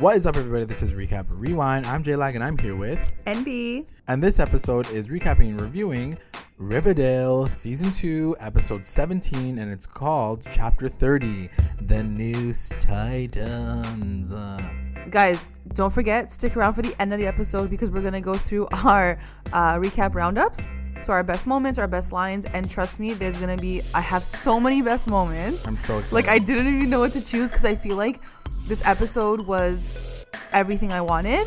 What is up, everybody? This is Recap Rewind. I'm J Lag, and I'm here with. NB. And this episode is recapping and reviewing Riverdale Season 2, Episode 17, and it's called Chapter 30 The Noose Tightens. Guys, don't forget, stick around for the end of the episode because we're going to go through our uh, recap roundups. So, our best moments, our best lines, and trust me, there's going to be, I have so many best moments. I'm so excited. Like, I didn't even know what to choose because I feel like this episode was everything I wanted.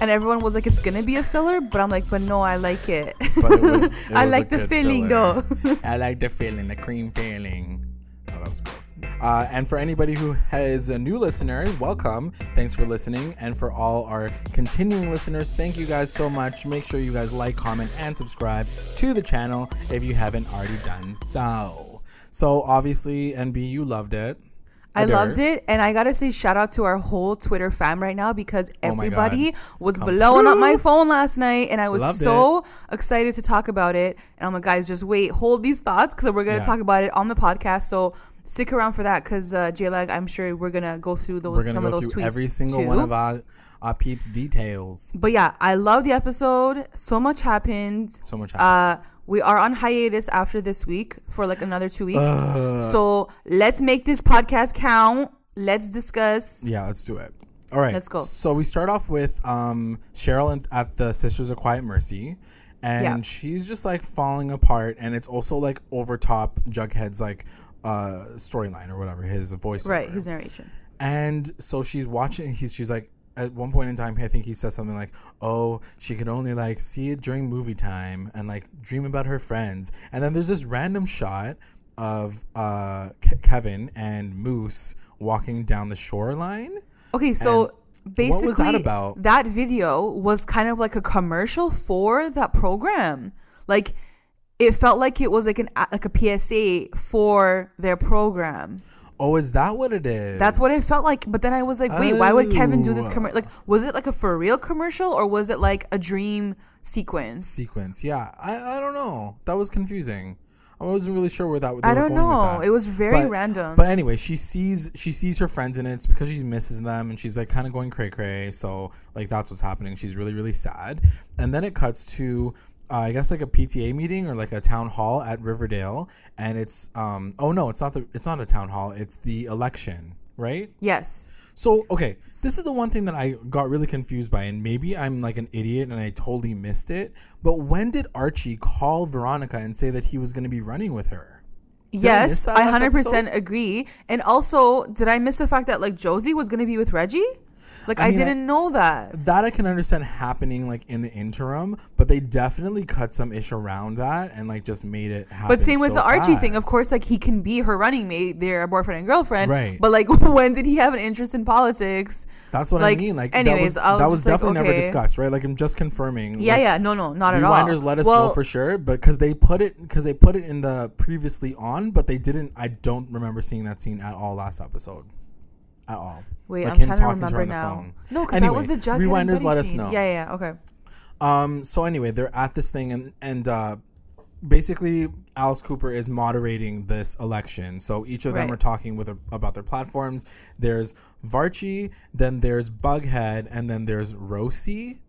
And everyone was like, it's gonna be a filler, but I'm like, but no, I like it. It was- it I like the feeling filler. though. I like the feeling, the cream feeling. Oh, that was gross. Uh, and for anybody who is a new listener, welcome. Thanks for listening. And for all our continuing listeners, thank you guys so much. Make sure you guys like, comment, and subscribe to the channel if you haven't already done so. So obviously, NB, you loved it. I loved it, and I gotta say shout out to our whole Twitter fam right now because Oh everybody God. was Come blowing up my phone last night, and I was Loved so excited to talk about it. And I'm like, guys, just wait, hold these thoughts because we're gonna Yeah. talk about it on the podcast. So stick around for that because uh, JLag, I'm sure we're gonna go through those We're some go of those through tweets every single too. one of our, our peeps' details. But yeah, I love the episode. So much happened. So much happened. Uh, we are on hiatus after this week for like another two weeks. Ugh. So let's make this podcast count. Let's discuss. Yeah, let's do it. All right, Let's go. So we start off with um, Cheryl in- at the Sisters of Quiet Mercy, and Yeah. she's just like falling apart, and it's also like over top Jughead's like uh, storyline or whatever his voice. Right, his narration. And so she's watching. He's she's like at one point in time, I think he says something like, "Oh, she could only like see it during movie time and like dream about her friends." And then there's this random shot of uh, Ke- Kevin and Moose walking down the shoreline. Okay, so And basically, what was that about? that video was kind of like a commercial for that program. Like, it felt like it was like an like a PSA for their program. Oh, is that what it is? That's what it felt like. But then I was like, wait, why would Kevin do this Oh. commercial? Like, was it like a for real commercial or was it like a dream sequence? sequence. Yeah, I, I don't know. That was confusing. I wasn't really sure where that. they I don't know. It was very But- random. But anyway, she sees she sees her friends in it. It's because she misses them, and she's like kind of going cray cray. So like that's what's happening. She's really really sad. And then it cuts to. Uh, I guess like a PTA meeting or like a town hall at Riverdale, and it's um oh no it's not the it's not a town hall it's the election right yes. So okay, this is the one thing that I got really confused by, and maybe I'm like an idiot and I totally missed it. But when did Archie call Veronica and say that he was going to be running with her? Did Yes, I hundred percent agree. And also, did I miss the fact that like Josie was gonna be with Reggie? Like I I, mean, I- didn't know that. That I can understand happening like in the interim, but they definitely cut some ish around that and like just made it happen. But same with the Archie thing. Of course, like he can be her running mate, their boyfriend and girlfriend. Right. But like, when did he have an interest in politics? That's what like, I mean. Like anyways, that I was, was that was just like, definitely never discussed, right? Like I'm just confirming. Yeah, like, yeah, no, no, not at all. Rewinders let us well, know for sure, but because they put it because they put it in the previously on, but they didn't. I don't remember seeing that scene at all last episode, at all. Wait, Like I'm trying to remember the now. phone. No, because Anyway, that was the Jughead Rewinders let us scene. know. Yeah, yeah, okay. Um. So anyway, they're at this thing, and and uh, basically Alice Cooper is moderating this election. So each of them Right. are talking with about their platforms. There's Varchi, then there's Bughead, and then there's Rosie,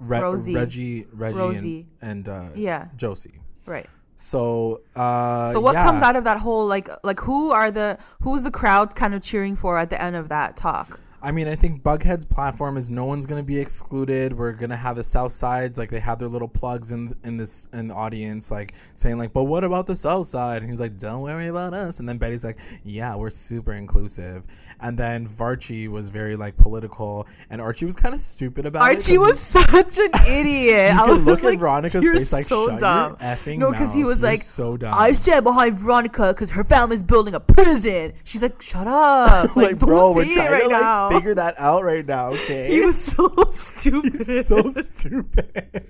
Re- Rosie. Reggie, Reggie, Rosie. and, and uh, Yeah. Josie. Right. So, uh, So what yeah. comes out of that whole like like who are the who's the crowd kind of cheering for at the end of that talk? I mean, I think Bughead's platform is no one's gonna be excluded. We're gonna have the South Sides, like they have their little plugs in in this in the audience, like saying like, "But what about the South Side?" And he's like, "Don't worry about us." And then Betty's like, "Yeah, we're super inclusive." And then Varchi was very like political, and Archie was kind of stupid about it. Archie was such an idiot. You I was look at Veronica's You're face like, so "Shut your dumb. effing no, because he was You're like, so dumb." I stand behind Veronica because her family's building a prison. She's like, shut up, like, like, don't bro, say it right like now. Figure that out right now. Okay, he was so stupid. He's so stupid.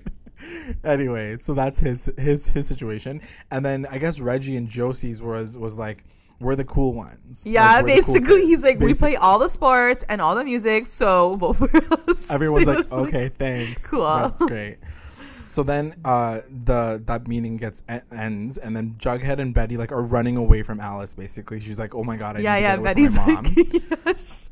anyway, so that's his his his situation, and then I guess Reggie and Josie's was was like we're the cool ones. yeah, Like, we're cool basically, he's like, we play all the sports and all the music, so vote for us. Everyone's like, okay, thanks. cool. That's great. So then uh, the that meeting gets ends, and then Jughead and Betty like are running away from Alice. Basically, she's like, "Oh my god, I yeah, need to yeah. get away Betty's from my mom." like, yes.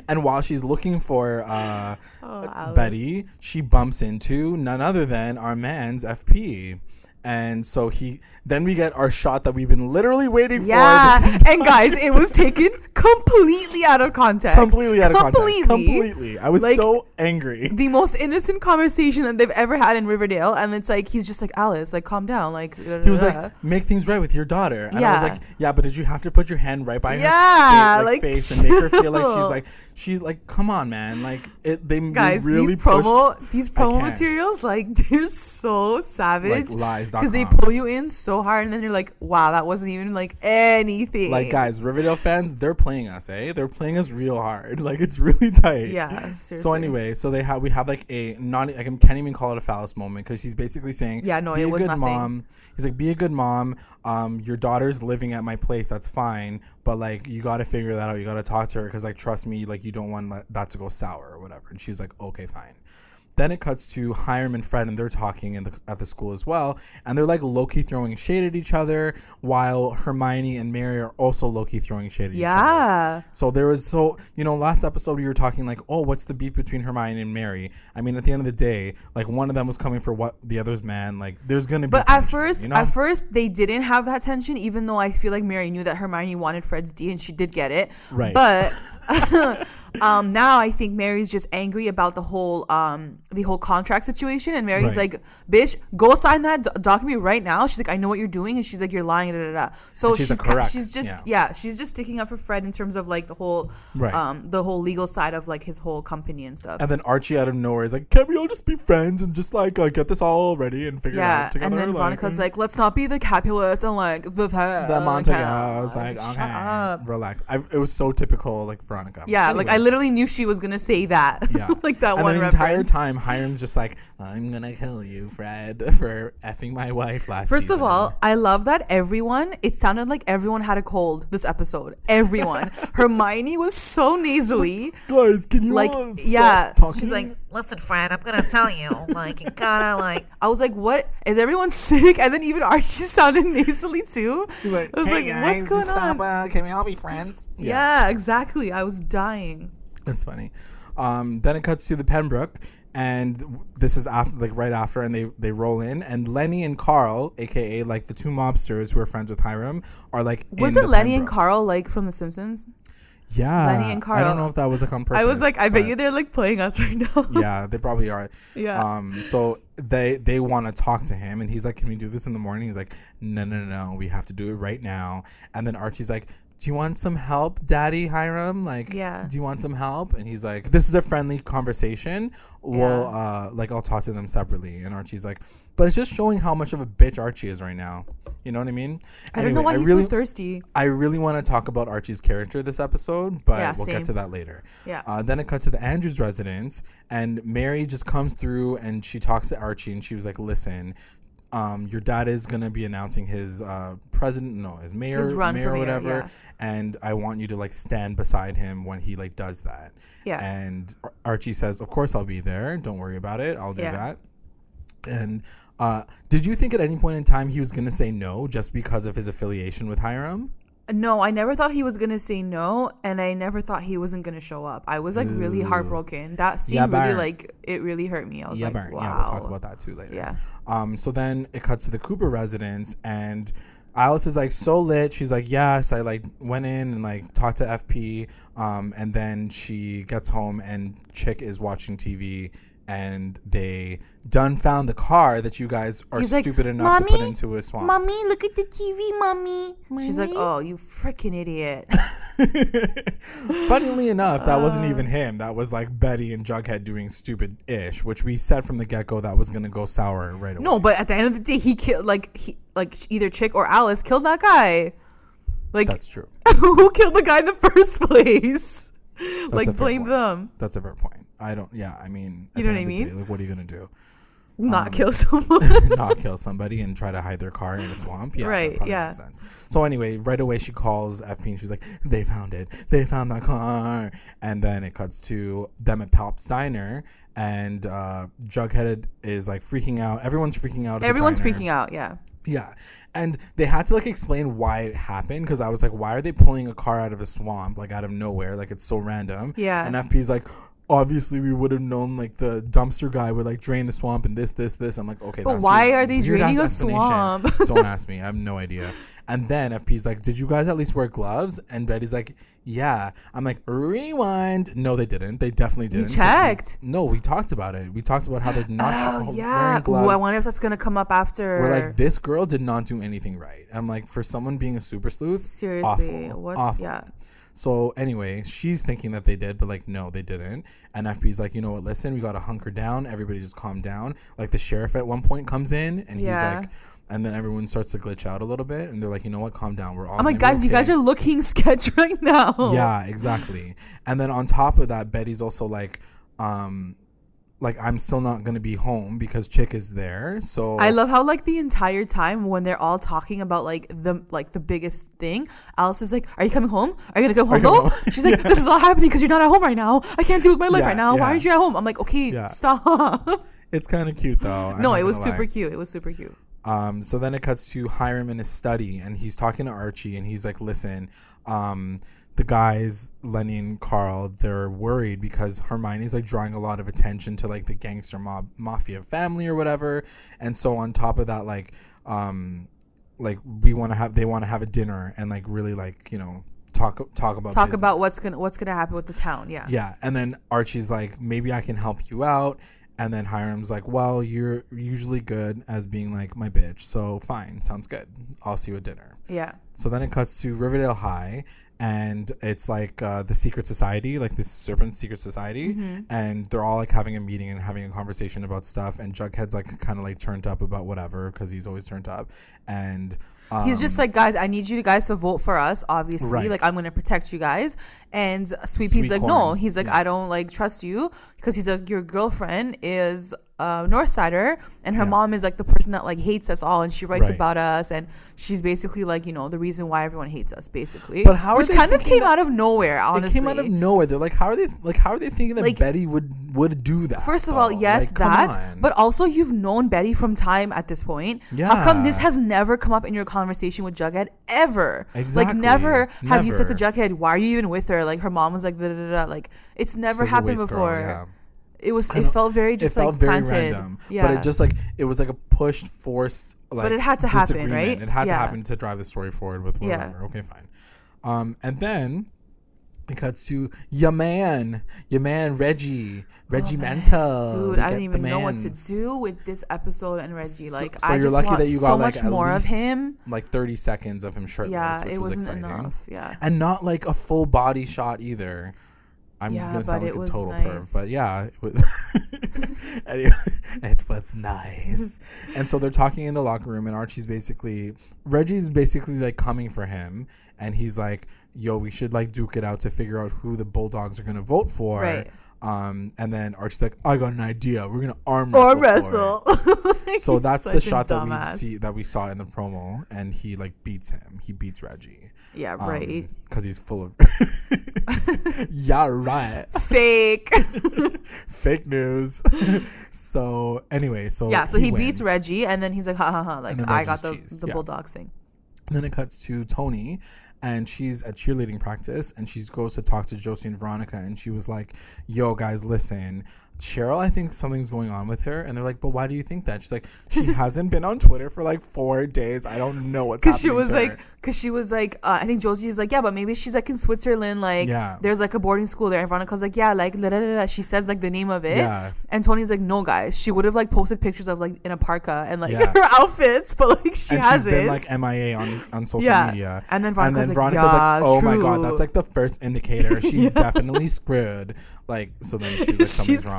and while she's looking for uh, Oh, Betty, she bumps into none other than our man's FP. And so he, then we get our shot that we've been literally waiting Yeah, for. this and guys, it was taken completely out of context. completely out of context. Completely. I was Like, so angry. The most innocent conversation that they've ever had in Riverdale, and it's like he's just like Alice, like calm down, like He was like, "Make things right with your daughter," and I was Yeah. like, "Yeah, but did you have to put your hand right by her Yeah, fa- like, like, face and make her feel like she's like she like come on, man, like it they, they really these promo these promo materials, like they're so savage Like because they pull you in so hard, and then you're like, wow, that wasn't even like anything. like guys, Riverdale fans, they're playing us, eh? They're playing us real hard. Like it's really tight. yeah, seriously. So anyway, so they have we have like a not I can't even call it a phallus moment because she's basically saying, Yeah, no, be it a was good nothing. mom." He's like, "Be a good mom. Um, your daughter's living at my place. That's fine, but like you got to figure that out. You got to talk to her because like trust me, like you don't want that to go sour or whatever." And she's like, "Okay, fine." Then it cuts to Hiram and Fred, and they're talking in the, at the school as well, and they're like low-key throwing shade at each other, while Hermione and Mary are also low-key throwing shade at each other. yeah, So there was so you know last episode we were talking like oh what's the beef between Hermione and Mary? I mean at the end of the day like one of them was coming for what the other's man like there's gonna be but at first, you know at first they didn't have that tension, even though I feel like Mary knew that Hermione wanted Fred's D, and she did get it. Right. But um, now I think Mary's just angry about the whole um the whole contract situation, and Mary's Right. like, "Bitch, go sign that do- document right now." She's like, "I know what you're doing," and she's like, "You're lying." Da, da, da. So And she's, she's correct. she's just Yeah. yeah. she's just sticking up for Fred in terms of like the whole Right. um the whole legal side of like his whole company and stuff. and then Archie out of nowhere is like can we all just be friends and just like uh, get this all ready and figure it out together and then like, Veronica's like, "Let's not be the Capulets and like the the Montague I was like Shut up. relax I, it was so typical like Veronica Yeah, like I literally knew she was gonna say that. Yeah. like that and one the entire reference. time Hiram's just like I'm gonna kill you Fred for effing my wife last First of all, I love that everyone, it sounded like everyone had a cold this episode. Everyone. Hermione was so nasally. guys can you Like, yeah. talking She's like, Listen, Fred, I'm gonna tell you, like, you gotta, like, I was like, what? Is everyone sick? And then even Archie sounded nasally too. Like, I was "Hey like, what's going on? stop, uh, can we all be friends? yeah. exactly. I was dying. That's funny. Um, then it cuts to the Pembroke, and this is after, like right after, and they they roll in, and Lenny and Carl, aka like the two mobsters who are friends with Hiram, are like. Was in it the Lenny and Carl like from The Simpsons? Yeah, Lenny and I don't know if that was like on purpose. I was like, I bet you they're like playing us right now. yeah, they probably are. Yeah. Um. So they they want to talk to him, and he's like, "Can we do this in the morning?" He's like, "No, no, no, no. We have to do it right now." And then Archie's like, "Do you want some help, Daddy Hiram? Like, Yeah. Do you want some help?" And he's like, "This is a friendly conversation. Well, uh, like I'll talk to them separately." And Archie's like, "But it's just showing how much of a bitch Archie is right now. You know what I mean?" I don't know why he's really, so thirsty. I really want to talk about Archie's character this episode, but Yeah, we'll same. get to that later. Yeah. Uh, then it cuts to the Andrews residence, and Mary just comes through and she talks to Archie, and she was like, "Listen, um, your dad is gonna be announcing his uh, president, no, his mayor, His mayor or mayor, whatever, yeah. and I want you to like stand beside him when he like does that." Yeah. And Archie says, "Of course I'll be there. Don't worry about it. I'll do Yeah. that." And uh, did you think at any point in time he was gonna say no just because of his affiliation with Hiram? No, I never thought he was gonna say no, and I never thought he wasn't gonna show up. I was like really heartbroken. That scene Yeah, really like it really hurt me. I was yeah, like, Baron. wow. Yeah, we'll talk about that too later. Yeah. Um. So then it cuts to the Cooper residence, and Alice is like so lit. She's like, yes, I like went in and like talked to FP. Um. And then she gets home, and Chic is watching TV. And they done found the car that you guys are He's like, stupid enough to put into a swamp. Mommy, look at the TV, Mommy. She's like, oh, you freaking idiot. Funnily enough, that Uh. wasn't even him. That was like Betty and Jughead doing stupid ish, which we said from the get go that was gonna go sour right away. no, but at the end of the day, he killed like he like either Chic or Alice killed that guy. Like that's true. who killed the guy in the first place? a like blame point. them. That's a fair point. I don't. Yeah, I mean, You know what I mean? day, like, what are you gonna do? Not Um, kill someone. not kill somebody and try to hide their car in a swamp. Yeah, Right, yeah. So anyway, right away she calls FP and she's like, "They found it. They found the car." And then it cuts to them at Pop's diner, and uh, Jughead is like freaking out. Everyone's freaking out. Everyone's freaking out. Yeah. Yeah, and they had to like explain why it happened because I was like, "Why are they pulling a car out of a swamp like out of nowhere? Like it's so random." Yeah. and FP's like. Obviously, we would have known like the dumpster guy would like drain the swamp and this, this, this. I'm like, okay, But that's why are they draining a swamp? Don't ask me. I have no idea. And then FP's like, "Did you guys at least wear gloves?" And Betty's like, "Yeah." I'm like, "Rewind." No, they didn't. They definitely didn't. we- checked. no, we talked about it. We talked about how they're not Oh yeah. Ooh, gloves. I wonder if that's gonna come up after. We're like, this girl did not do anything right. I'm like, for someone being a super sleuth, Seriously, awful, what's- awful. yeah. So anyway, she's thinking that they did, but like, no, they didn't. And FP's like, you know what? Listen, we gotta hunker down. Everybody just calm down. Like the sheriff at one point comes in, and Yeah. he's like, and then everyone starts to glitch out a little bit, and they're like, you know what? Calm down. We're all. I'm like, gonna guys, you guys are looking sketch right now. Yeah, exactly. And then on top of that, Betty's also like, um, like I'm still not gonna be home because Chic is there. So I love how like the entire time when they're all talking about like the like the biggest thing, Alice is like, "Are you coming home? Are you gonna come home though?" home? She's like, "This is all happening because you're not at home right now. I can't do it with my life Yeah, right now. Why aren't you at home?" I'm like, "Okay, Yeah. stop." It's kind of cute though. I'm no, it was gonna lie. super cute. It was super cute. Um, so then it cuts to Hiram in his study, and he's talking to Archie, and he's like, "Listen, um, the guys, Lenny and Carl, they're worried because Hermione's like drawing a lot of attention to like the gangster mob mafia family or whatever, and so on top of that, like, um, like we want to have, they want to have a dinner and like really like you know talk talk about Talk about what's gonna what's gonna happen with the town. Yeah. Yeah, and then Archie's like, maybe I can help you out. And then Hiram's like, well, you're usually good as being like my bitch, so fine, sounds good. I'll see you at dinner. Yeah. So then it cuts to Riverdale High, and it's like uh, the secret society, like this serpent secret society, and they're all like having a meeting and having a conversation about stuff. And Jughead's like kind of like turned up about whatever because he's always turned up, and um, He's just like, guys, I need you guys to vote for us. Obviously, Right. like I'm gonna protect you guys. And Sweet Sweet Pea's like, no. He's like, Yeah. I don't like trust you because he's like, your girlfriend is a North Sider, and her Yeah. mom is like the person that like hates us all, and she writes Right. about us, and she's basically like, you know, the reason why everyone hates us, basically. But how are which they kind of came out of nowhere, honestly. it came out of nowhere. They're like, how are they like? How are they thinking that Like- Betty would would do that? First of all, yes, Like, that. on. But also, you've known Betty from time at this point. Yeah. How come this has never come up in your conversation with Jughead ever? Exactly. Like, Exactly. never have you said to Jughead, "Why are you even with her?" Like, her mom was like, da, da, da, da. like it's never She's happened waste girl, before. yeah. It was. It felt very just it felt like very planted. random. Yeah. But it just like it was like a pushed, forced. Like, it had to happen, right? It had to happen to drive the story forward with Yeah. whatever. Okay, fine. Um, and then it cuts to your man, your man Reggie, Reggie Mantle. Oh, Dude, We I didn't even know what to do with this episode and Reggie. Like, so I you're just lucky want that you so got, much like, at more of him. Like 30 seconds of him shirtless, Yeah, which it was wasn't exciting. enough. Yeah. and not like a full body shot either. I'm Yeah, gonna sound like a total nice. perv, but yeah, it was. anyway, it was nice. and so they're talking in the locker room, and Archie's basically Reggie's basically like coming for him, and he's like, "Yo, we should like duke it out to figure out who the Bulldogs are gonna vote for." Right. Um, and then Archie's like, "I got an idea. We're gonna arm wrestle." Or wrestle. So that's the shot that we see that we saw in the promo, and he like beats him. He beats Reggie. Yeah, right. Because he's full of. yeah, right. Fake. Fake news. so anyway, so yeah, so he, beats. Reggie, and then he's like, ha ha ha, like I got the cheese, the yeah. Bulldogs thing. And then it cuts to Toni, and she's at cheerleading practice, and she goes to talk to Josie and Veronica, and she was like, "Yo, guys, listen." Cheryl, I think something's going on with her, and they're like, "But why do you think that?" She's like, "She hasn't been on Twitter for like four days. I don't know what's Cause happening." she was like, cause she was like, uh, I think Josie's like, yeah, but maybe she's like in Switzerland, like Yeah. there's like a boarding school there. And Veronica's like, yeah, like la, la, la. she says like the name of it. Yeah. And Toni's like, no, guys, she would have like posted pictures of like in a parka and like Yeah. her outfits, but like she and hasn't. she's been like MIA on on social yeah. media. And then Veronica's then like, Veronica's "Yeah, like, oh my god, that's like the first indicator. She's definitely screwed. Like, so then she's like, something's She's wrong.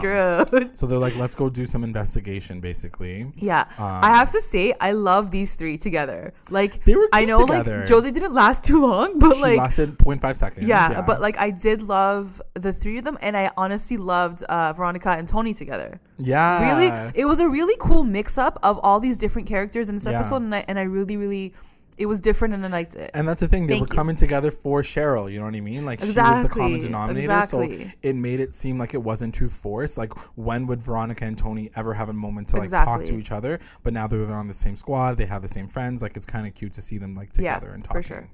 screwed. So they're like, let's go do some investigation, basically. Yeah, Um, I have to say I love these three together. Like They were I know together. like Josie didn't last too long, but She like lasted 0.5 seconds. yeah, but like I did love the three of them, and I honestly loved uh, Veronica and Toni together. yeah, Really, it was a really cool mix up of all these different characters in this Yeah. episode, and I, and I really, really, it was different, and I liked it. And that's the thing; they Thank were you. coming together for Cheryl. You know what I mean? Like she was the common denominator, so exactly. it made it seem like it wasn't too forced. Like when would Veronica and Toni ever have a moment to like talk to Exactly. each other? But now they're on the same squad; they have the same friends. Like it's kind of cute to see them like Yeah, together and for talking. sure.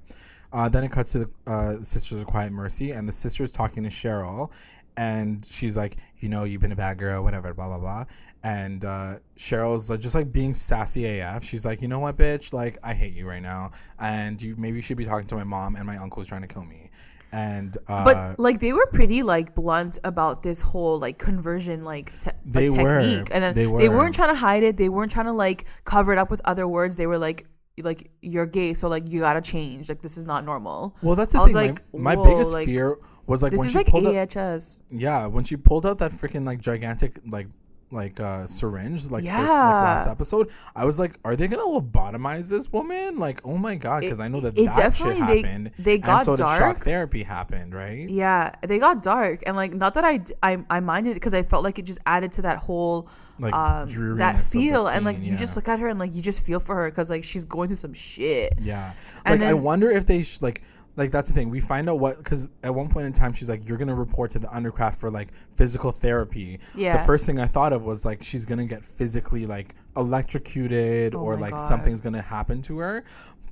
Uh, then it cuts to the uh, Sisters of Quiet Mercy, and the sisters talking to Cheryl, and she's like, "You know, you've been a bad girl, whatever, blah blah blah." And uh, Cheryl's like, just like being sassy AF. She's like, "You know what, bitch? Like, I hate you right now, and you maybe should be talking to my mom and my uncle is trying to kill me." And uh, But like they were pretty like blunt about this whole like conversion like, te- They like, were. technique, and then They they, weren't trying to hide it. They weren't trying to like cover it up with other words. They were like like you're gay, so like you gotta change. Like this is not normal. well, that's the I was thing. like, my, my biggest like, fear was like This when is she like pulled out, AHS. yeah, when she pulled out that freaking like gigantic like like uh syringe like first, like last episode i was like are they gonna lobotomize this woman? Like oh my god because i know that it that definitely- shit they- happened. they and got so did shock dark. therapy happened right? Yeah, they got dark, and like not that i i, I minded it because I felt like it just added to that whole Like, um, that feel, and like scene, you just look at her and like you just feel for her because like she's going through some shit. yeah. And like i wonder if they sh- like like that's the thing we find out what because at one point in time she's like you're gonna report to the undercroft for like physical therapy Yeah. the first thing i thought of was like she's gonna get physically like electrocuted Oh or like God. something's gonna happen to her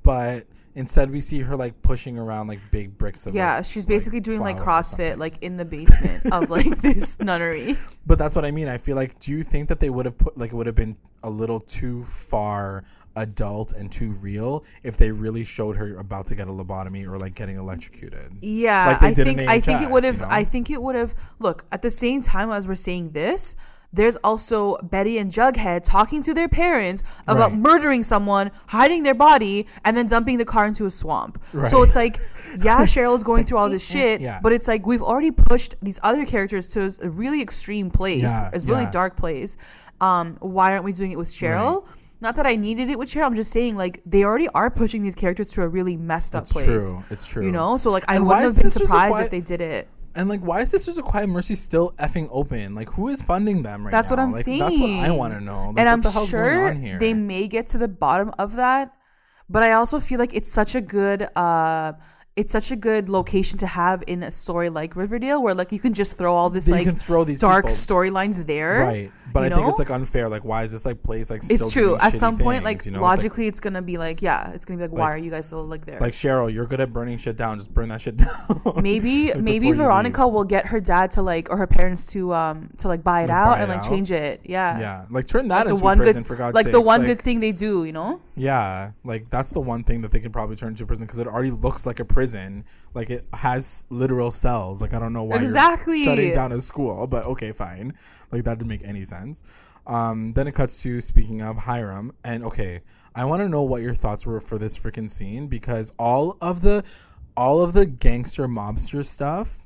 but instead we see her like pushing around like big bricks of Yeah, like, she's like, basically doing like CrossFit like in the basement of like this nunnery. but that's what i mean i feel like do you think that they would have put like it would have been a little too far adult and too real if they really showed her about to get a lobotomy or like getting electrocuted Yeah, Like they I think I think it would you have. know? I think it would have. Look, at the same time as we're saying this, there's also Betty and Jughead talking to their parents about Right. murdering someone, hiding their body, and then dumping the car into a swamp. So it's like, yeah, Cheryl's going through all this shit, yeah. but it's like we've already pushed these other characters to a really extreme place, Yeah, a really yeah. dark place. Um, why aren't we doing it with Cheryl? Not that I needed it with Cheryl. I'm just saying, like, they already are pushing these characters to a really messed up place. It's place. true. It's true. You know, so like I And wouldn't have been surprised Quiet- if they did it. And like, why is Sisters of Quiet Mercy still effing open? Like, who is funding them right That's now? what I'm like, saying. That's what I want to know. Like, and I'm the sure they may get to the bottom of that, but I also feel like it's such a good uh it's such a good location to have in a story like Riverdale where like you can just throw all this you like can throw these dark storylines there. right. But I think it's like unfair. Like, why is this like place like? Still it's true. At some point, things, like you know? It's like- logically, it's gonna be like, yeah, it's gonna be like, why Like are you guys still like there? Like Cheryl, you're good at burning shit down. Just burn that shit down. maybe Like, maybe Veronica will get her dad to like or her parents to um to like buy it out buy and it like out? change it. Yeah. Yeah, like turn that into one prison good for God's like sakes. the one good thing they do, you know? Yeah, like that's the one thing that they can probably turn into a prison because it already looks like a prison. Like it has literal cells. Like I don't know why Exactly. you're shutting down a school, but okay, fine. Like that didn't make any sense. Um, then it cuts to speaking of Hiram, and okay, I want to know what your thoughts were for this freaking scene because all of the, all of the gangster mobster stuff.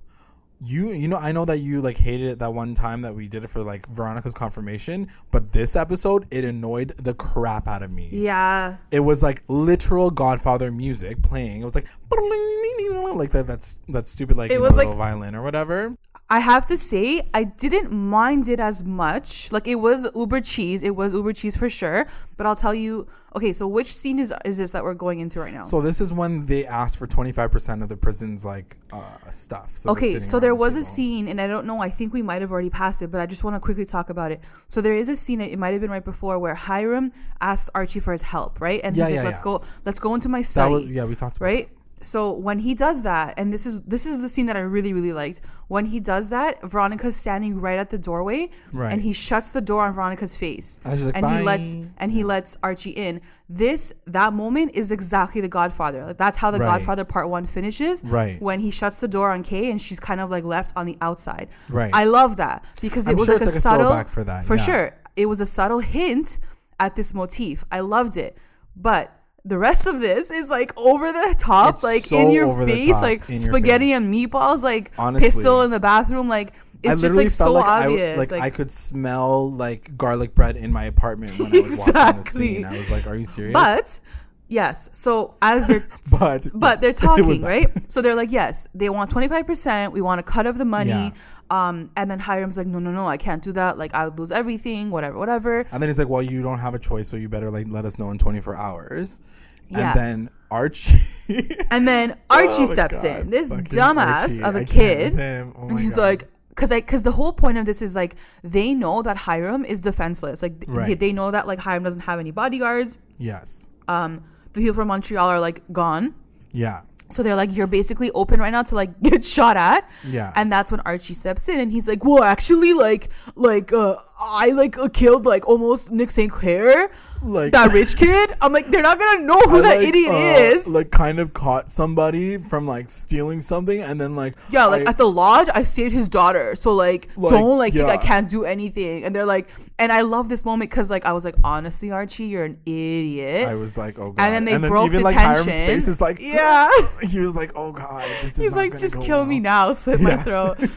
You you know I know that you like hated it that one time that we did it for like Veronica's confirmation, but this episode it annoyed the crap out of me Yeah. it was like literal Godfather music playing. It was like like that that's that stupid like It was like- little violin or whatever. I have to say, I didn't mind it as much. Like it was Uber cheese. It was Uber cheese for sure. But I'll tell you. Okay, so which scene is is this that we're going into right now? So this is when they asked for twenty five percent of the prison's like uh, stuff. So okay, so there the was a scene, and I don't know. I think we might have already passed it, but I just want to quickly talk about it. So there is a scene. It might have been right before where Hiram asks Archie for his help, right? And Yeah, he's yeah, like, "Let's yeah. go. Let's go into my That study." was yeah we talked about right so when he does that and this is this is the scene that i really really liked when he does that veronica's standing right at the doorway Right. and he shuts the door on veronica's face And like, and he lets and he lets archie in this that moment is exactly the godfather like that's how the Right. godfather part one finishes Right. when he shuts the door on kay and she's kind of like left on the outside Right. i love that because it I'm was sure like a like a subtle for that, for yeah. sure it was a subtle hint at this motif. I loved it. But the rest of this is like over the top, It's like so in your face, top, like in spaghetti face. and meatballs, like Honestly. pistol in the bathroom, like it's just like so I, w- obvious. like, like I could smell like garlic bread in my apartment when I was watching the scene. I was like, "Are you serious?" But yes, so as they're But, but they're yes, it was talking right. So they're like, yes, they want twenty five percent. We want a cut of the money. Yeah. Um, and then Hiram's like, no, no, no, I can't do that. Like I would lose everything. Whatever, whatever. And then he's like, "Well, you don't have a choice, so you better like let us know in 24 hours." Yeah. And then Archie. And then Archie Oh steps God, in. This dumbass Archie. of a I kid. Oh and he's God. like, because I, because the whole point of this is like they know that Hiram is defenseless. Like Right. they know that like Hiram doesn't have any bodyguards. "Yes, Um, the people from Montreal are like gone. yeah, So they're like, you're basically open right now to like get shot at. Yeah. And that's when Archie steps in and he's like, well, actually, like, like, uh, I like uh, killed like almost Nick St. Clair, like that rich kid. I'm like, they're not gonna know who I, that like, idiot uh, is. Like, kind of caught somebody from like stealing something, and then like yeah, like I- at the lodge, I saved his daughter. So like, Like, don't like think I can't do anything. And they're like, and I love this moment because like I was like, honestly, Archie, you're an idiot. I was like, oh god. and then they broke even the like tension. Hiram's face is like, yeah. he was like, oh god, this He's like, just kill me now, slit my throat.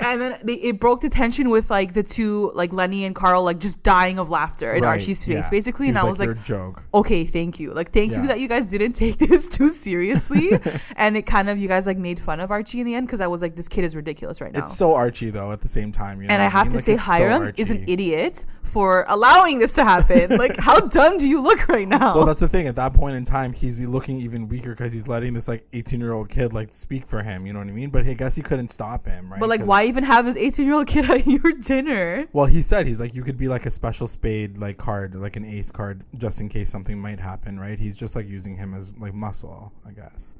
And then they, it broke the tension with like the two, like Lenny and Carl, like just dying of laughter in Right, Archie's face, yeah. basically. He And I was "You're like, joke. okay, thank you. Like, thank Yeah. you that you guys didn't take this too seriously. and it kind of, you guys like made fun of Archie in the end because I was like, this kid is ridiculous right now. It's so Archie though. At the same time, you know and I have mean? to Like, say, it's so Hiram is an idiot for allowing this to happen. like, how dumb do you look right now? Well, that's the thing. At that point in time, he's looking even weaker because he's letting this like 18 year old kid like speak for him. You know what I mean? But I guess he couldn't stop him, right? but like, why even have this 18 year old kid at your dinner? Well, he said he's like you could be like a special spade like card, like an ace card, just in case something might happen, right? He's just like using him as like muscle, I guess.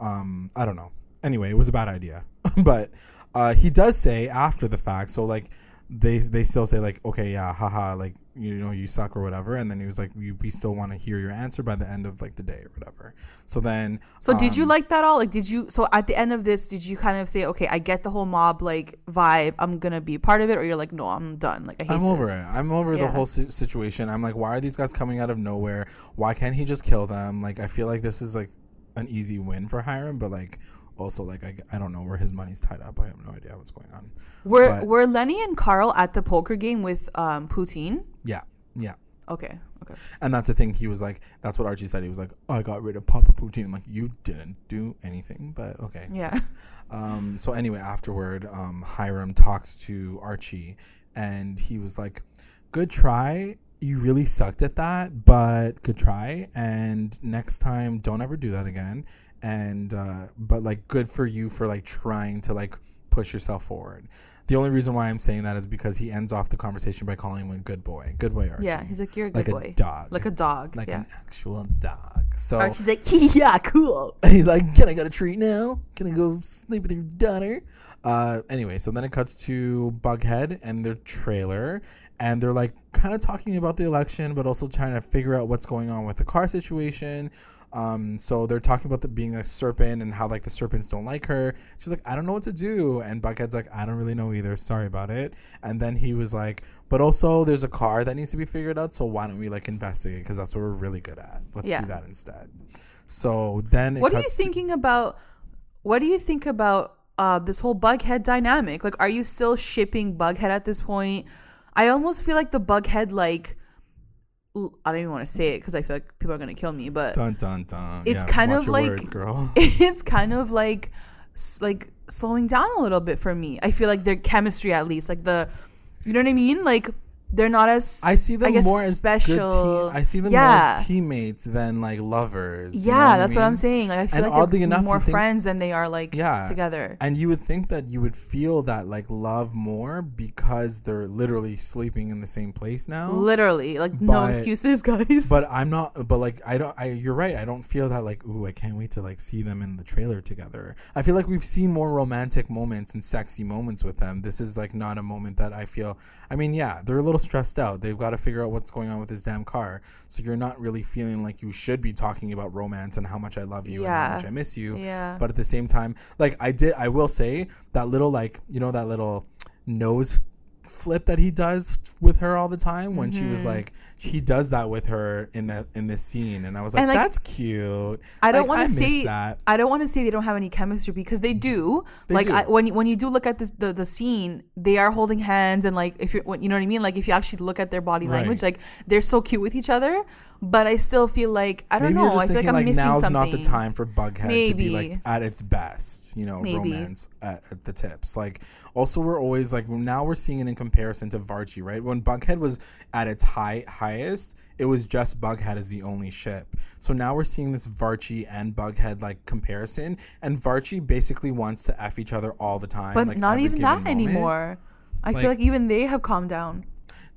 Um, I don't know. Anyway, it was a bad idea, but uh, he does say after the fact. So like they they still say like okay yeah haha like you know you suck or whatever, and then he was like we, we still want to hear your answer by the end of like the day or whatever. So then So did you um, like that all? Like, did you? So at the end of this, did you kind of say, okay, I get the whole mob like vibe. I'm gonna be part of it, or you're like, no, I'm done. Like, I hate I'm over it. I'm over the whole si- situation. I'm like, why are these guys coming out of nowhere? Why can't he just kill them? Like, I feel like this is like an easy win for Hiram, but like, also like, I, I don't know where his money's tied up. I have no idea what's going on. Were But- Were Lenny and Carl at the poker game with um Poutine? Yeah, yeah. Okay, okay. And that's the thing. He was like, that's what Archie said. He was like, I got rid of Papa Poutine. I'm like, you didn't do anything, but okay. Yeah. Um, so anyway, afterward, um, Hiram talks to Archie, and he was like, "Good try. You really sucked at that, but good try. And next time, don't ever do that again. And uh, but like, good for you for like trying to like push yourself forward. The only reason why I'm saying that is because he ends off the conversation by calling him a good boy, good boy Archie. Yeah, he's like, you're a good like boy. a dog, Like a dog. like yeah. an actual dog. So Archie's like, yeah, cool. He's like, "Can I get a treat now? Can I go sleep with your daughter?" Uh, anyway, so then it cuts to Bughead and their trailer, and they're like kind of talking about the election, but also trying to figure out what's going on with the car situation. Um, so they're talking about the being a serpent and how like the serpents don't like her. She's like, I don't know what to do, and Bughead's like, I don't really know either. Sorry about it. And then he was like, but also there's a car that needs to be figured out. So why don't we like investigate? Because that's what we're really good at. Let's Yeah. do that instead. So then it What are you thinking about? What do you think about uh, this whole Bughead dynamic? Like, are you still shipping Bughead at this point? I almost feel like the Bughead, like, I don't even want to say it because I feel like people are gonna kill me, but Dun dun dun. It's Yeah, kind of like- words, girl. it's kind of like like slowing down a little bit for me. I feel like their chemistry, at least, like the, you know what I mean? Like they're not as I see them guess more as special. Team- I see them Yeah. more as teammates than like lovers. you know yeah, what I that's what I'm saying. Like I feel And like oddly they're enough, more friends than they are like Yeah. together. And you would think that you would feel that like love more because they're literally sleeping in the same place now. Literally, like no excuses, guys. But I'm not. But like I don't. I you're right. I don't feel that like ooh. I can't wait to like see them in the trailer together. I feel like we've seen more romantic moments and sexy moments with them. This is like not a moment that I feel. I mean, yeah, they're a little stressed out. They've got to figure out what's going on with this damn car. So you're not really feeling like you should be talking about romance and how much I love you and how much I miss you. Yeah. But at the same time, like I did, I will say that little like you know that little nose flip that he does with her all the time when she Mm-hmm. was like he does that with her in that in this scene and I was like, like, that's cute. I don't Like, want to say that. I don't want to say they don't have any chemistry because they do. They like do. I, when you, when you do look at this, the the scene, they are holding hands and like if you you know what I mean. Like if you actually look at their body language, Right. like they're so cute with each other. But I still feel like I don't Maybe know. I feel like I'm missing now's something. not the time for Bughead to be like at its best, you know, Maybe. romance at, at the tips. Like also we're always like now we're seeing it in comparison to Varchi, right? When Bughead was at its high high highest, it was just Bughead as the only ship. So now we're seeing this Varchi and Bughead like comparison, and Varchi basically wants to f each other all the time. But like, not even that moment. anymore. I Like- feel like even they have calmed down.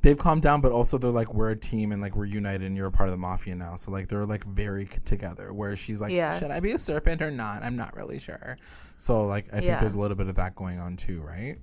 they've calmed down, but also they're like we're a team and like we're united and you're a part of the mafia now. So like they're like very together. Where she's like, Yeah. should I be a serpent or not? I'm not really sure. So like I think Yeah. there's a little bit of that going on too, right?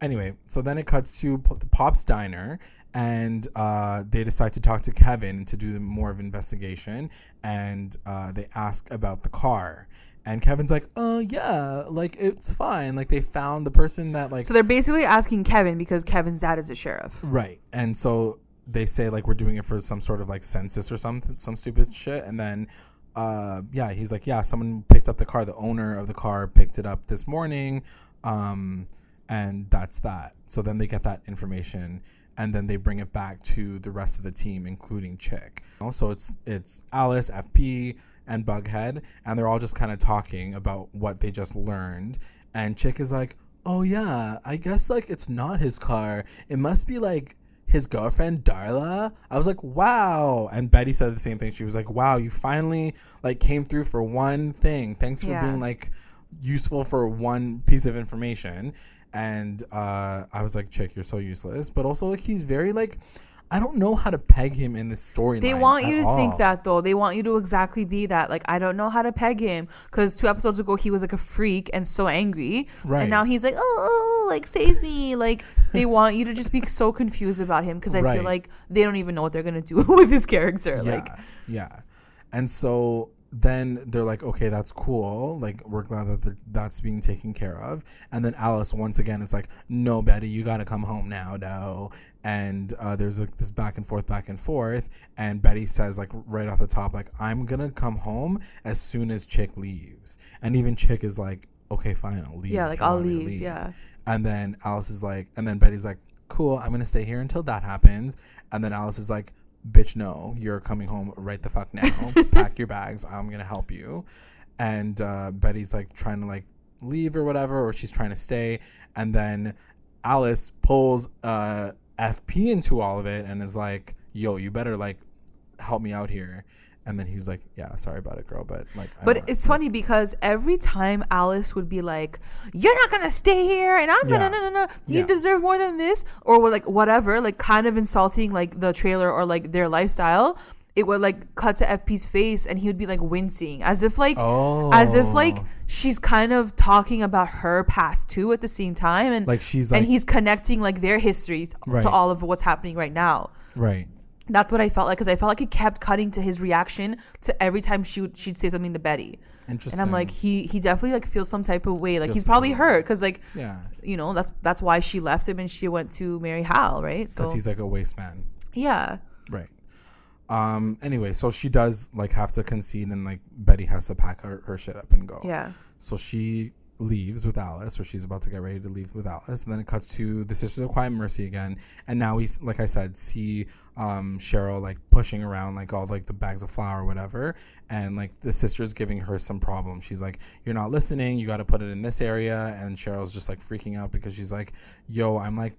Anyway, so then it cuts to Pop's diner, and uh, they decide to talk to Kevin to do more of investigation, and uh, they ask about the car. And Kevin's like, "Uh, yeah, like it's fine. Like they found the person that like So they're basically asking Kevin because Kevin's dad is a sheriff. Right. And so they say like we're doing it for some sort of like census or something some stupid shit and then uh yeah, he's like, Yeah, someone picked up the car, the owner of the car picked it up this morning. Um and that's that. So then they get that information and then they bring it back to the rest of the team, including Chic. Also it's it's Alice, FP, and Bughead, and they're all just kind of talking about what they just learned. And Chic is like, Oh yeah, I guess like it's not his car. It must be like his girlfriend Darla. I was like, wow. And Betty said the same thing. She was like, wow, you finally like came through for one thing. Thanks for Yeah. being like useful for one piece of information. And uh, I was like, chic, you're so useless. But also like he's very like I don't know how to peg him in this storyline. They want you to think that though. They want you to exactly be that. Like I don't know how to peg him because two episodes ago he was like a freak and so angry, Right. and now he's like, oh, oh, like save me. Like they want you to just be so confused about him because I Right. feel like they don't even know what they're gonna do with his character. Yeah, Like yeah. And so then they're like, okay, that's cool. Like, we're glad that that's being taken care of. And then Alice once again is like, no, Betty, you got to come home now, no. And uh, there's like this back and forth, back and forth. And Betty says, like, right off the top, like, I'm going to come home as soon as Chic leaves. And even Chic is like, okay, fine, I'll leave. yeah, like I'll to leave. Yeah. and then Alice is like, and then Betty's like, cool, I'm gonna stay here until that happens. And then Alice is like, bitch, no, you're coming home right the fuck now. Pack your bags. I'm gonna help you. And uh, Betty's like trying to like leave or whatever, or she's trying to stay. And then Alice pulls uh, FP into all of it and is like, yo, you better like help me out here. And then he was like, yeah, sorry about it, girl, but like, I But it's funny because every time Alice would be like, "You're not gonna stay here," and I'm gonna Yeah. no no no, you Yeah. deserve more than this, or we're like whatever, like kind of insulting like the trailer or like their lifestyle. It would like cut to FP's face, and he would be like wincing, as if like, as if like Oh. she's kind of talking about her past too at the same time, and like she's and he's connecting like their history Right. to all of what's happening right now. right. That's what I felt like because I felt like it kept cutting to his reaction to every time she would she'd say something to Betty. Interesting. And I'm like, he he definitely like feels some type of way. Like Feels he's probably of hurt because like yeah, you know that's that's why she left him and she went to marry Hal, right? So because he's like a waste man. yeah, Right. Um. Anyway, so she does like have to concede, and like Betty has to pack her, her shit up and go. yeah, So she leaves with Alice, or she's about to get ready to leave with Alice, and then it cuts to the Sisters of Quiet Mercy again, and now we, like I said, see um, Cheryl like pushing around like all like the bags of flour or whatever, and like the sister's giving her some problem. She's like, "You're not listening. You got to put it in this area," and Cheryl's just like freaking out because she's like, "Yo, I'm like."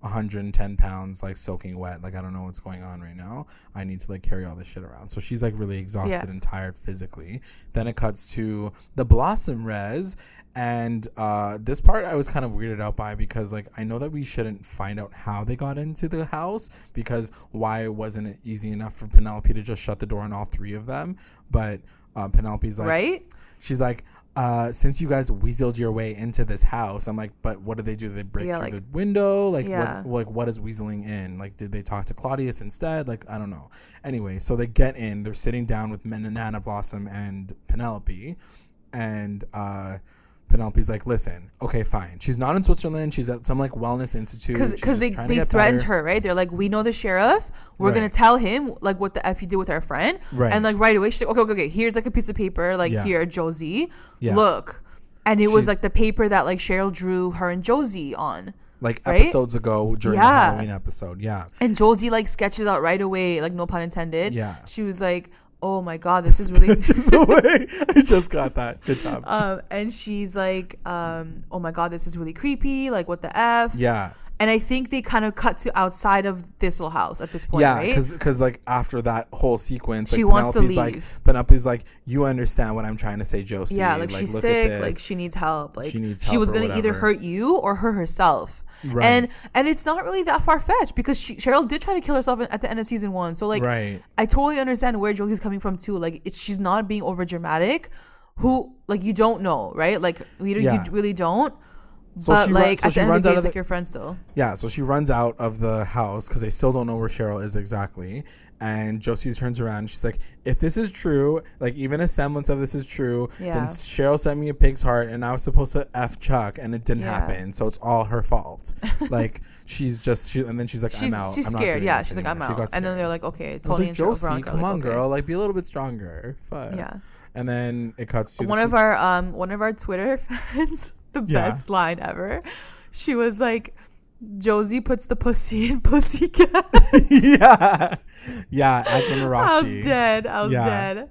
110 pounds like soaking wet like i don't know what's going on right now i need to like carry all this shit around so she's like really exhausted Yeah. and tired physically then it cuts to the blossom res and uh, this part i was kind of weirded out by because like i know that we shouldn't find out how they got into the house because why wasn't it easy enough for penelope to just shut the door on all three of them but uh, penelope's like right. she's like uh, since you guys weaseled your way into this house, I'm like, but what did they do? Did they break Yeah, through like- the window? Like, Yeah. what, like, what is weaseling in? Like, did they talk to Claudius instead? Like, I don't know. Anyway, so they get in. They're sitting down with Nana Blossom and Penelope, and uh, Penelope's like, listen, okay, fine. She's not in Switzerland. She's at some like wellness institute. because She's they they threatened better. her right they're like we know the sheriff we're gonna tell him like what the f you did with our friend Right. and like right away she's like okay okay okay here's like a piece of paper like Yeah. here Josie Yeah. look and it was like the paper that like Cheryl drew her and Josie on like right? episodes ago during the Halloween episode. Yeah. and Josie like sketches out right away like no pun intended Yeah. she was like oh my god this is really just the I just got that. Good job. um and she's like um oh my god this is really creepy like what the f yeah. And I think they kind of cut to outside of Thistle House at this point Yeah, right because like after that whole sequence, She like, wants to Penelope's like leave. Penelope's like, you understand what I'm trying to say, Josie. Yeah, like, she's look at sick, this." like she needs help. Like She needs Help she was gonna either hurt you or hurt herself. Right. And and it's not really that far fetched because she, Cheryl did try to kill herself at the end of season one. So like, Right. I totally understand where Josie's coming from too. Like, it's she's not being over dramatic. Who like you don't know, right? Like don't- Yeah. you really don't. So but she like so at she the end of runs the out day, of it's the- like your friend still. Yeah, so she runs out of the house because they still don't know where Cheryl is exactly. And Josie turns around. And she's like, "If this is true, like even a semblance of this is true, Yeah. then Cheryl sent me a pig's heart, and I was supposed to f Chuck, and it didn't Yeah. happen. So it's all her fault. like she's just, she, and then she's like, She's I'm out. she's I'm not scared. doing Yeah, this she's like anymore." I'm She out. got And then scared. they're like, okay, I was totally like, Josie, come like, on, okay. girl, like be a little bit stronger. Fuck. Yeah. And then it cuts to the one of our um one of our Twitter fans, the Yeah. best line ever. She was like, Josie puts the pussy in pussycat. yeah, yeah, at the I was dead. I was Yeah. dead.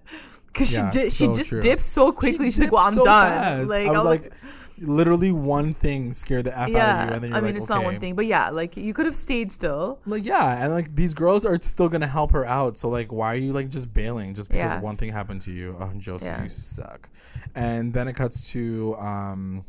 Cause Yeah, she di- she just true. dipped so quickly. She She's like, "Well, I'm so done." fast. Like I was like, literally one thing scared the f out of you, and then you're I mean, like, it's not one thing, but yeah, like you could have stayed still. Like yeah, and like these girls are still gonna help her out. So like, why are you like just bailing just because Yeah. one thing happened to you? Oh, Josie, Yeah. you suck. And then it cuts to um,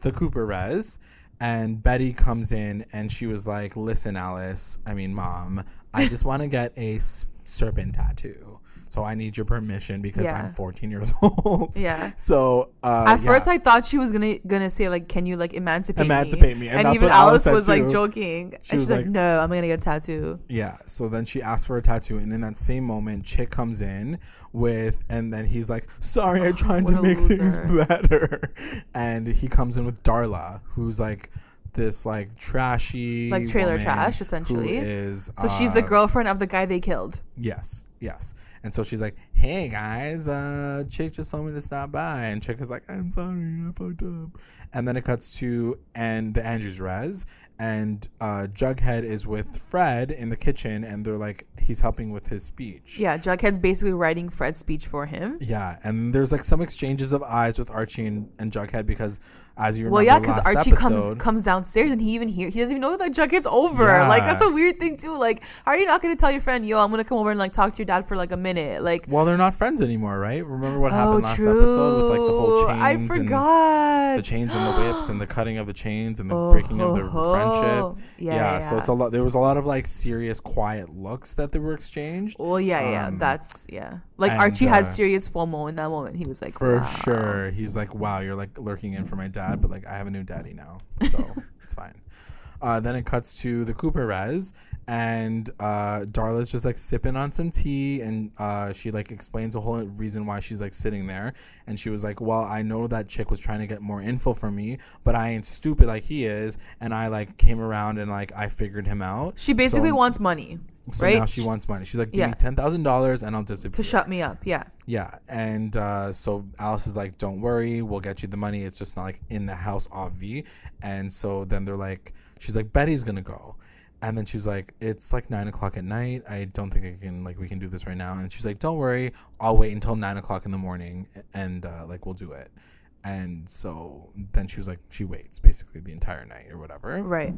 the Cooper res, and Betty comes in and she was like, "Listen, Alice. I mean, Mom. I just want to get a serpent tattoo." So I need your permission because Yeah. I'm 14 years old. Yeah. So uh, At first. I thought she was gonna gonna say like, "Can you like emancipate, Emancipate me, and And, that's even what Alice Alice was like too. joking, She and she's like, like- "No, I'm gonna get a tattoo." Yeah. So then she asked for a tattoo, and in that same moment, Chic comes in with, and then he's like, "Sorry, I tried what to make things loser. better," and he comes in with Darla, who's like this like trashy, Like trailer trash, essentially. Is So she's the uh, girlfriend of the guy they killed. Yes, yes. And so she's like, "Hey guys, uh, Chic just told me to stop by," and Chic is like, "I'm sorry, I fucked up." And then it cuts to and the Andrews res, and uh, Jughead is with Fred in the kitchen, and they're like, he's helping with his speech. Yeah, Jughead's basically writing Fred's speech for him. Yeah, and there's like some exchanges of eyes with Archie and, and Jughead because, as you remember, Well, yeah, because Archie episode, comes comes downstairs and he even hear he doesn't even know that Jughead's over. Yeah. Like that's a weird thing too. Like, how are you not gonna tell your friend, yo, I'm gonna come over and like talk to your dad for like a minute? Like, Well, they're not friends anymore, right? Remember what oh, happened last true. episode with like the whole chains I forgot. the chains and the whips and the cutting of the chains and the Oh, breaking of the ho. friendship. Yeah, yeah, so it's a lot. There was a lot of like serious, quiet looks that they were exchanged. Well, yeah, yeah, Um, that's yeah. Like and, Archie had uh, serious FOMO in that moment. He was like, For wow. sure, he's like, "Wow, you're like lurking in for my dad, but like I have a new daddy now, so it's fine." Uh, then it cuts to the Cooper res, and uh, Darla's just like sipping on some tea, and uh, she like explains the whole reason why she's like sitting there, and she was like, "Well, I know that chic was trying to get more info from me, but I ain't stupid like he is, and I like came around and like I figured him out." She basically So- wants money, So right? now she wants money. She's like, "Give Yeah. me ten thousand dollars, and I'll disappear." to shut me up. Yeah. Yeah, and uh, so Alice is like, "Don't worry, we'll get you the money. It's just not like in the house, obvi." And so then they're like, "She's like, Betty's gonna go," and then she's like, "It's like nine o'clock at night. I don't think I can like we can do this right now." And she's like, "Don't worry, I'll wait until nine o'clock in the morning, and uh, like we'll do it." And so then she was like, she waits basically the entire night or whatever. Right.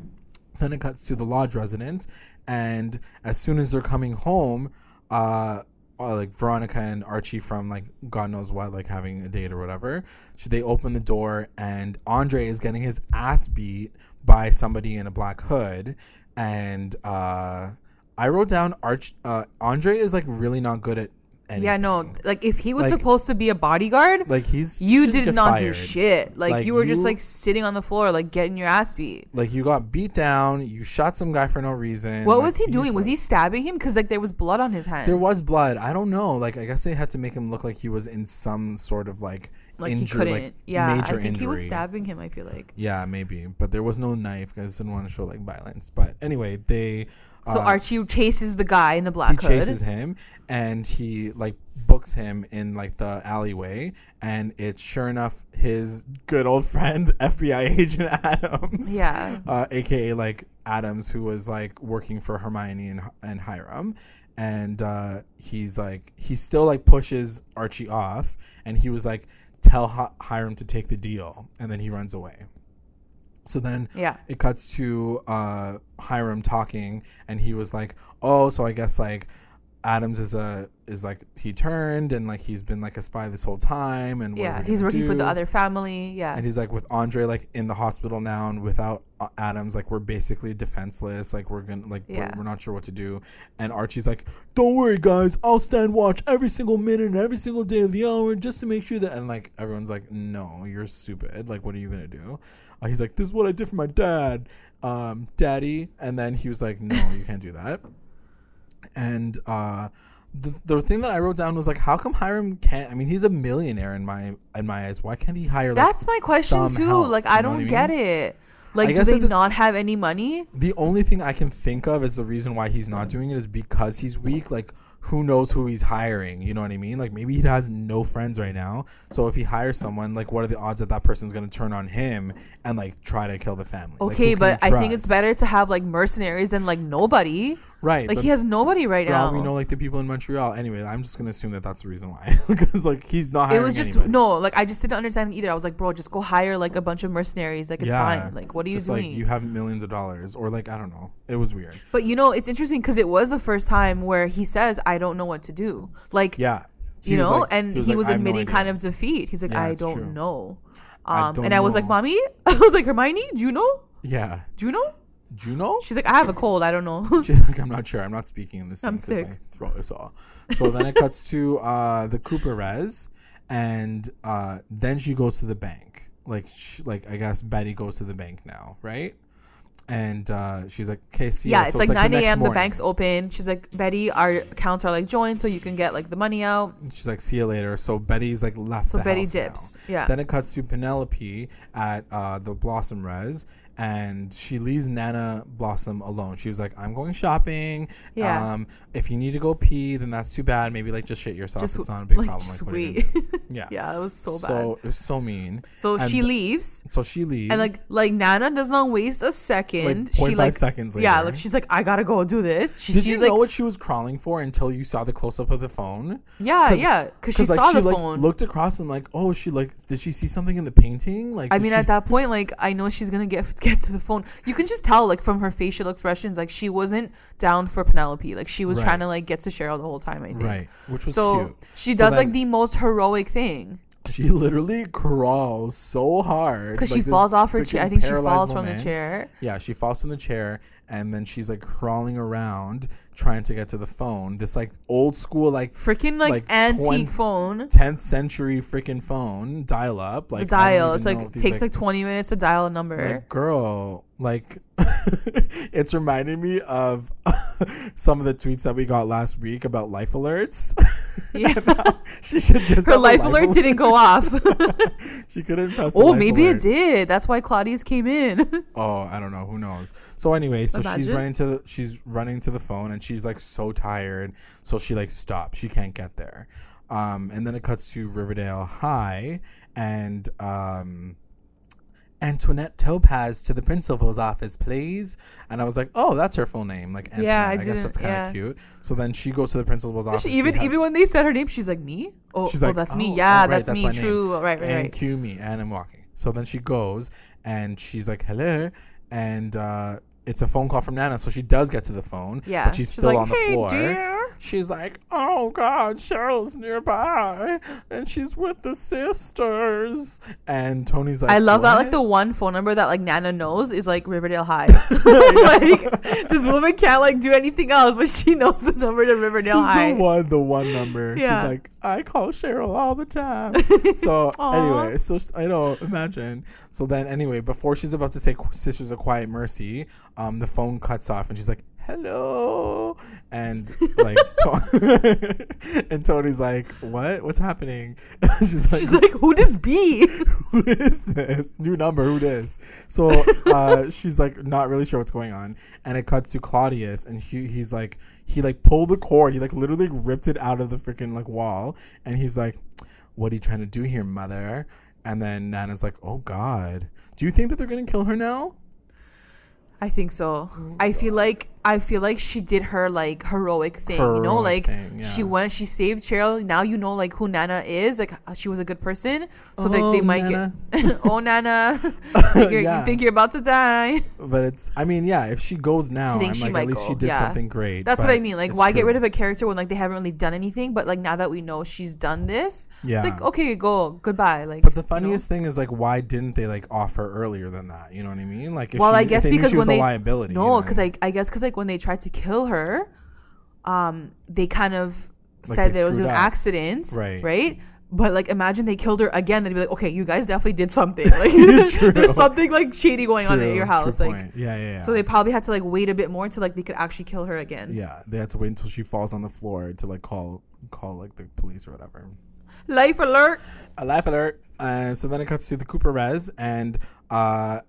Then it cuts to the lodge residence, and as soon as they're coming home, uh, uh, like Veronica and Archie from like God knows what, like having a date or whatever, so they open the door, and Andre is getting his ass beat by somebody in a black hood, and uh, I wrote down Arch. Uh, Andre is like really not good at. Anything. Yeah, no. Like if he was Like- supposed to be a bodyguard, Like he's you did not do shit. Like, Like, you were just like sitting on the floor, like getting your ass beat. Like you got beat down. You shot some guy for no reason. What like, was he doing? Was he stabbing him? Because like there was blood on his hands. There was blood. I don't know. Like I guess they had to make him look like he was in some sort of like like injured, he couldn't. yeah, major I think he was stabbing him. I feel like. Yeah, maybe, but there was no knife Guys didn't want to show like violence. But anyway, they. So uh, Archie chases the guy in the he black hood. He chases him and he like books him in like the alleyway and it's sure enough his good old friend FBI agent Adams. Yeah. Uh, aka like Adams who was like working for Hermione and, and Hiram and uh, he's like he still like pushes Archie off and he was like tell Hi- Hiram to take the deal and then he runs away. So then Yeah. it cuts to uh, Hiram talking, and he was like, "Oh, so I guess like Adams is a is like he turned and like he's been like a spy this whole time, and Yeah, he's working for the other family. Yeah. And he's like with Andre like in the hospital now, and without uh, Adams, like we're basically defenseless. Like we're gonna like Yeah. we're, we're not sure what to do. And Archie's like, "Don't worry, guys. I'll stand watch every single minute and every single day of the hour just to make sure that." And like everyone's like, "No, you're stupid. Like what are you gonna do?" Uh, he's like, "This is what I did for my dad, um, daddy." And then he was like, "No, you can't do that." And uh, the the thing that I wrote down was like, how come Hiram can't? I mean, he's a millionaire in my in my eyes. Why can't he hire? like, That's my question too. help? like I don't what get it. Like do they this- not have any money? The only thing I can think of as the reason why he's not doing it is because he's weak. Like, who knows who he's hiring? You know what I mean? Like, maybe he has no friends right now. So if he hires someone, like, what are the odds that that person's gonna turn on him and like try to kill the family? Okay, can but I think it's better to have like mercenaries than like nobody. Right. Like but he has nobody right for now. all we know, like the people in Montreal. Anyway, I'm just gonna assume that that's the reason why, because like he's not it was just anybody. no, like I just didn't understand either. I was like, bro, just go hire like a bunch of mercenaries. Like it's fine. Like what are you just, doing? Like you have millions of dollars, or like I don't know. It was weird. but you know, it's interesting because it was the first time where he says, "I don't know what to do." Like Yeah. He you know, like- and he like, was, "I have no admitting kind of defeat. He's like, Yeah, "I don't true. know." I Um, don't and I was like, "Mommy," I was like, "Hermione, do you know? Yeah. Do you know?" Juno? She's like, "I have a cold. I don't know." She's like, I'm not sure. I'm not speaking in this. I'm sick. My throat is all. So then it cuts to uh, the Cooper res, and uh, then she goes to the bank. Like, sh- like I guess Betty goes to the bank now, right? And uh, she's like, "Okay, see ya." yeah, it's So like, the 9 a.m. The morning. bank's open. She's like, Betty, our accounts are like joined, so you can get like the money out. She's like, "See you later." So Betty's like left. So the Betty house now. dips. Yeah. Then it cuts to Penelope at uh, the Blossom Res, and she leaves Nana Blossom alone. She was like, "I'm going shopping. Yeah. Um, if you need to go pee, then that's too bad. Maybe like just shit yourself. Just it's not a big like problem. Like, what are you sweet. Yeah. yeah, it was so bad. So it was so mean. So And she leaves. So she leaves. And like like Nana does not waste a second. Like, she like seconds later. Yeah, like she's like, I gotta go do this. She did you like know what she was crawling for until you saw the close up of the phone? Yeah, 'Cause- yeah. Cause she like, saw she the like phone. looked across and like, oh, she like, did she see something in the painting? Like, I mean, she- at that point, like I know she's gonna get get to the phone. You can just tell, like from her facial expressions, like she wasn't down for Penelope. Like she was Right. trying to like get to Cheryl the whole time. I think. right, which was So cute. she So does like the most heroic thing She literally crawls so hard because like she falls off her chair. I think she falls from the chair. Yeah, she falls from the chair and then she's like crawling around trying to get to the phone. This like old school like Freaking like, Like, antique 20 phone. 10th century freaking phone dial up. Like the dial. It's like takes like 20 minutes to dial a number. like girl like it's reminding me of some of the tweets that we got last week about life alerts Yeah. she should just her life alert didn't go off. she couldn't press oh, maybe alert. it did. That's why Claudius came in. Oh, I don't know. Who knows? So anyway, so she's running to the she's running to the phone and she's like so tired, so she like stops. She can't get there. Um, and then it cuts to Riverdale High and um, Antoinette Topaz to the principal's office, please. And I was like, oh, that's her full name. Like, Antoinette. Yeah, I I, guess that's kind of yeah. cute. So then she goes to the principal's office. She, She even has- even when they said her name, she's like me. Oh, She's oh like, that's "Oh, me. oh, Yeah, right, that's, that's me. my name." True. Right, right, and right. cue me and I'm walking. So then she goes and she's like, hello. And uh, it's a phone call from Nana. So she does get to the phone. Yeah, But she's, she's still like, on the "Hey, floor. dear." She's like, oh God, Cheryl's nearby. And she's with the sisters. And Toni's like, I love that. Like the one phone number that like Nana knows is like Riverdale High. like this woman can't like do anything else, but she knows the number to Riverdale She's High. the one, the one number. Yeah. She's like, I call Cheryl all the time. so anyway, so I don't imagine. So then anyway, before she's about to say Sisters of Quiet Mercy, um, the phone cuts off and she's like, hello and like to- and toni's like what? What's happening? She's like, She's like, who this be? who is this? New number who this? So uh she's like not really sure what's going on and it cuts to claudius and he, he's like he like pulled the cord he like literally ripped it out of the freaking like wall and he's like what are you trying to do here mother? And then nana's like oh god. Do you think that they're gonna kill her now I think so. Oh, I feel like I feel like she did her like heroic thing, you know, like thing, she went, she saved Cheryl. Now you know like who Nana is. Like uh, she was a good person, so like they Oh, might Nana. get. oh Nana, Think you're- Yeah. you think you're about to die? but it's i mean yeah if she goes now think i'm she like might at least go, she did yeah. something great That's what I mean. Like, why get rid of a character when like they haven't really done anything? But like now that we know she's done this, Yeah. it's like okay, go goodbye. Like, But the you know? funniest thing is like, why didn't they like offer earlier than that? You know what I mean? Like, if well, she, I guess because she when was they a liability. no, because I I guess because like when they tried to kill her, um, they kind of Like, said there was an up. accident, Right. Right. But like, imagine they killed her again. They'd be like, "Okay, you guys definitely did something. Like, there's something like shady going on at your house." Like, point. yeah, yeah, yeah. so they probably had to like wait a bit more until like they could actually kill her again. yeah, they had to wait until she falls on the floor to like call call like the police or whatever. Life alert. A life alert. Uh, so then it cuts to the Cooper res and uh,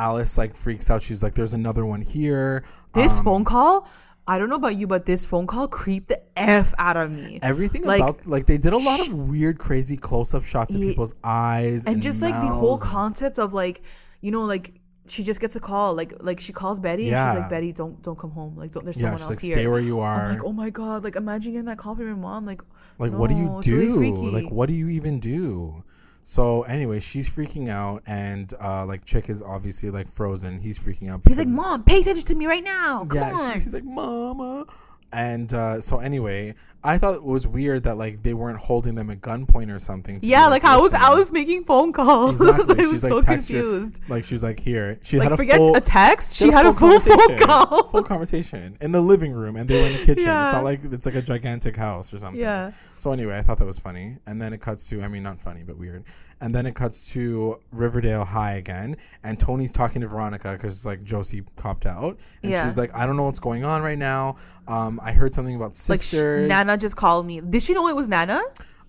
Alice like freaks out. She's like, "There's another one here." This Um, phone call. I don't know about you, but this phone call creeped the f out of me. Everything Like, about like they did a lot of weird, crazy close-up shots of people's eyes and just like the whole concept of like you know like she just gets a call like like she calls Betty and she's like Betty don't don't come home like don't there's yeah, someone else like, here. stay where you are. I'm like oh my god like imagine getting that call from your mom like Like, what do you No, it's really do? like, what do you even do? So anyway, she's freaking out, and uh, like Chic is obviously like frozen. He's freaking out. He's like, Mom, pay attention to me right now. Come yeah, on. she- she's like, Mama. And uh, so anyway, I thought it was weird that like they weren't holding them at gunpoint or something. to yeah like I was I was making phone calls Exactly. I was She's so like text her- confused like she was like here. She like had a forget full, a text she she had a full phone conversation. call full conversation in the living room, and they were in the kitchen. It's not like it's like a gigantic house or something. yeah So anyway, I thought that was funny, and then it cuts to I mean not funny but weird, and then it cuts to Riverdale High again, and Toni's talking to Veronica because like Josie copped out, and she Yeah. was like, I don't know what's going on right now. Um, I heard something about sisters. like sh- sisters. Nana just called me did she know it was Nana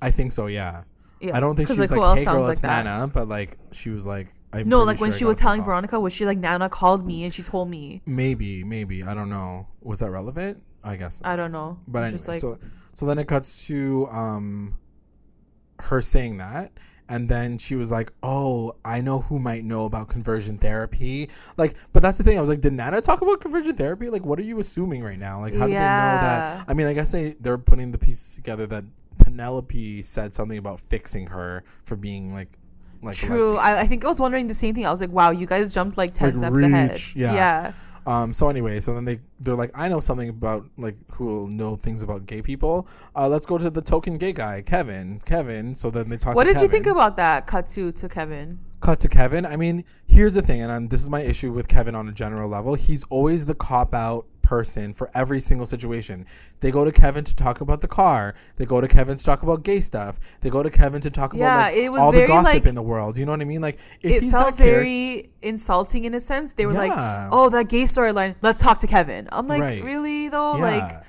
I think so. Yeah. yeah I don't think she was who like, else hey sounds girl, like it's that? Nana, but like she was like, I'm no like when sure she was telling. Veronica was she like Nana called me and she told me Maybe, maybe I don't know. Was that relevant? I guess. I don't know But anyway, just like so so then it cuts to um her saying that and then she was like, "Oh, I know who might know about conversion therapy." Like, but that's the thing. I was like, "Did Nana talk about conversion therapy? Like, what are you assuming right now? Like, how do they know that?" I mean, I guess they they're putting the pieces together that Penelope said something about fixing her for being like like True. I, I think I was wondering the same thing. I was like, wow, you guys jumped like 10 Like, steps ahead. yeah. Yeah. Um, so anyway, so then they they're like, I know something about like who will know things about gay people. Uh, let's go to the token gay guy, Kevin. Kevin. So then they talk. What did you think about that cut to to Kevin? Cut to Kevin. I mean, here's the thing, and um, this is my issue with Kevin on a general level. He's always the cop out person for every single situation. They go to Kevin to talk about the car. They go to Kevin to talk about gay stuff. They go to Kevin to talk Yeah, about like, it was all the gossip like- in the world. You know what I mean? Like if it he's felt character- very insulting in a sense. They were Yeah. like, "Oh, that gay storyline. Let's talk to Kevin." I'm like, Right. "Really though?" Yeah. Like,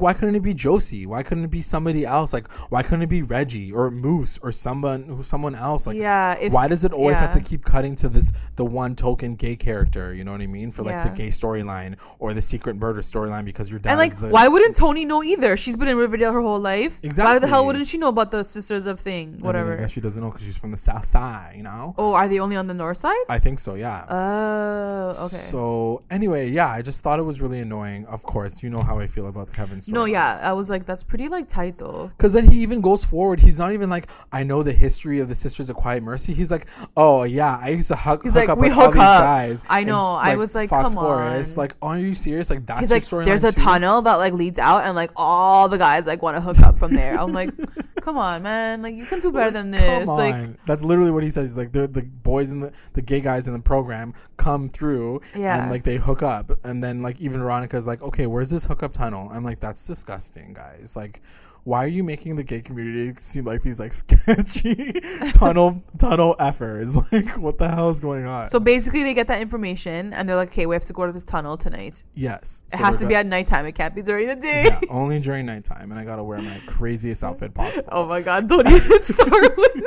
why couldn't it be Josie? Why couldn't it be somebody else? Like, why couldn't it be Reggie or Moose or someone who someone else? Like, yeah. If, why does it always have to keep cutting to this the one token gay character? You know what I mean? For like the gay storyline or the secret murder storyline because your dad And like, the why wouldn't Toni know either? She's been in Riverdale her whole life. Exactly. Why the hell wouldn't she know about the Sisters of Thing? I mean, Whatever. I guess she doesn't know because she's from the south side. You know? oh, are they only on the north side? I think so. Yeah. Oh, okay. So anyway, yeah, I just thought it was really annoying. Of course, you know how I feel about Kevin. No, yeah, I was like, that's pretty like tight though. Because then he even goes forward. He's not even like, I know the history of the Sisters of Quiet Mercy. He's like, oh yeah, I used to hook, He's hook like, up "We with all hook these guys. I know. I was like, Fox come Forest. on. Like, are you serious? Like that's He's your like, storyline there's a too? tunnel that like leads out, and like all the guys like want to hook up from there. I'm like, come on, man, like you can do better than this. Come Like, on. That's literally what he says. He's like, the the boys and the, the gay guys in the program come through Yeah. and like they hook up. And then like even Veronica's like, okay, where's this hookup tunnel? I'm like, that's disgusting, guys. Like, why are you making the gay community seem like these like sketchy tunnel tunnel effers? Like, what the hell is going on? So basically, they get that information and they're like, okay, we have to go to this tunnel tonight. yes, It so has to be at nighttime. It can't be during the day. yeah, only during nighttime, and I gotta wear my craziest outfit possible. Oh my god! Don't even start with.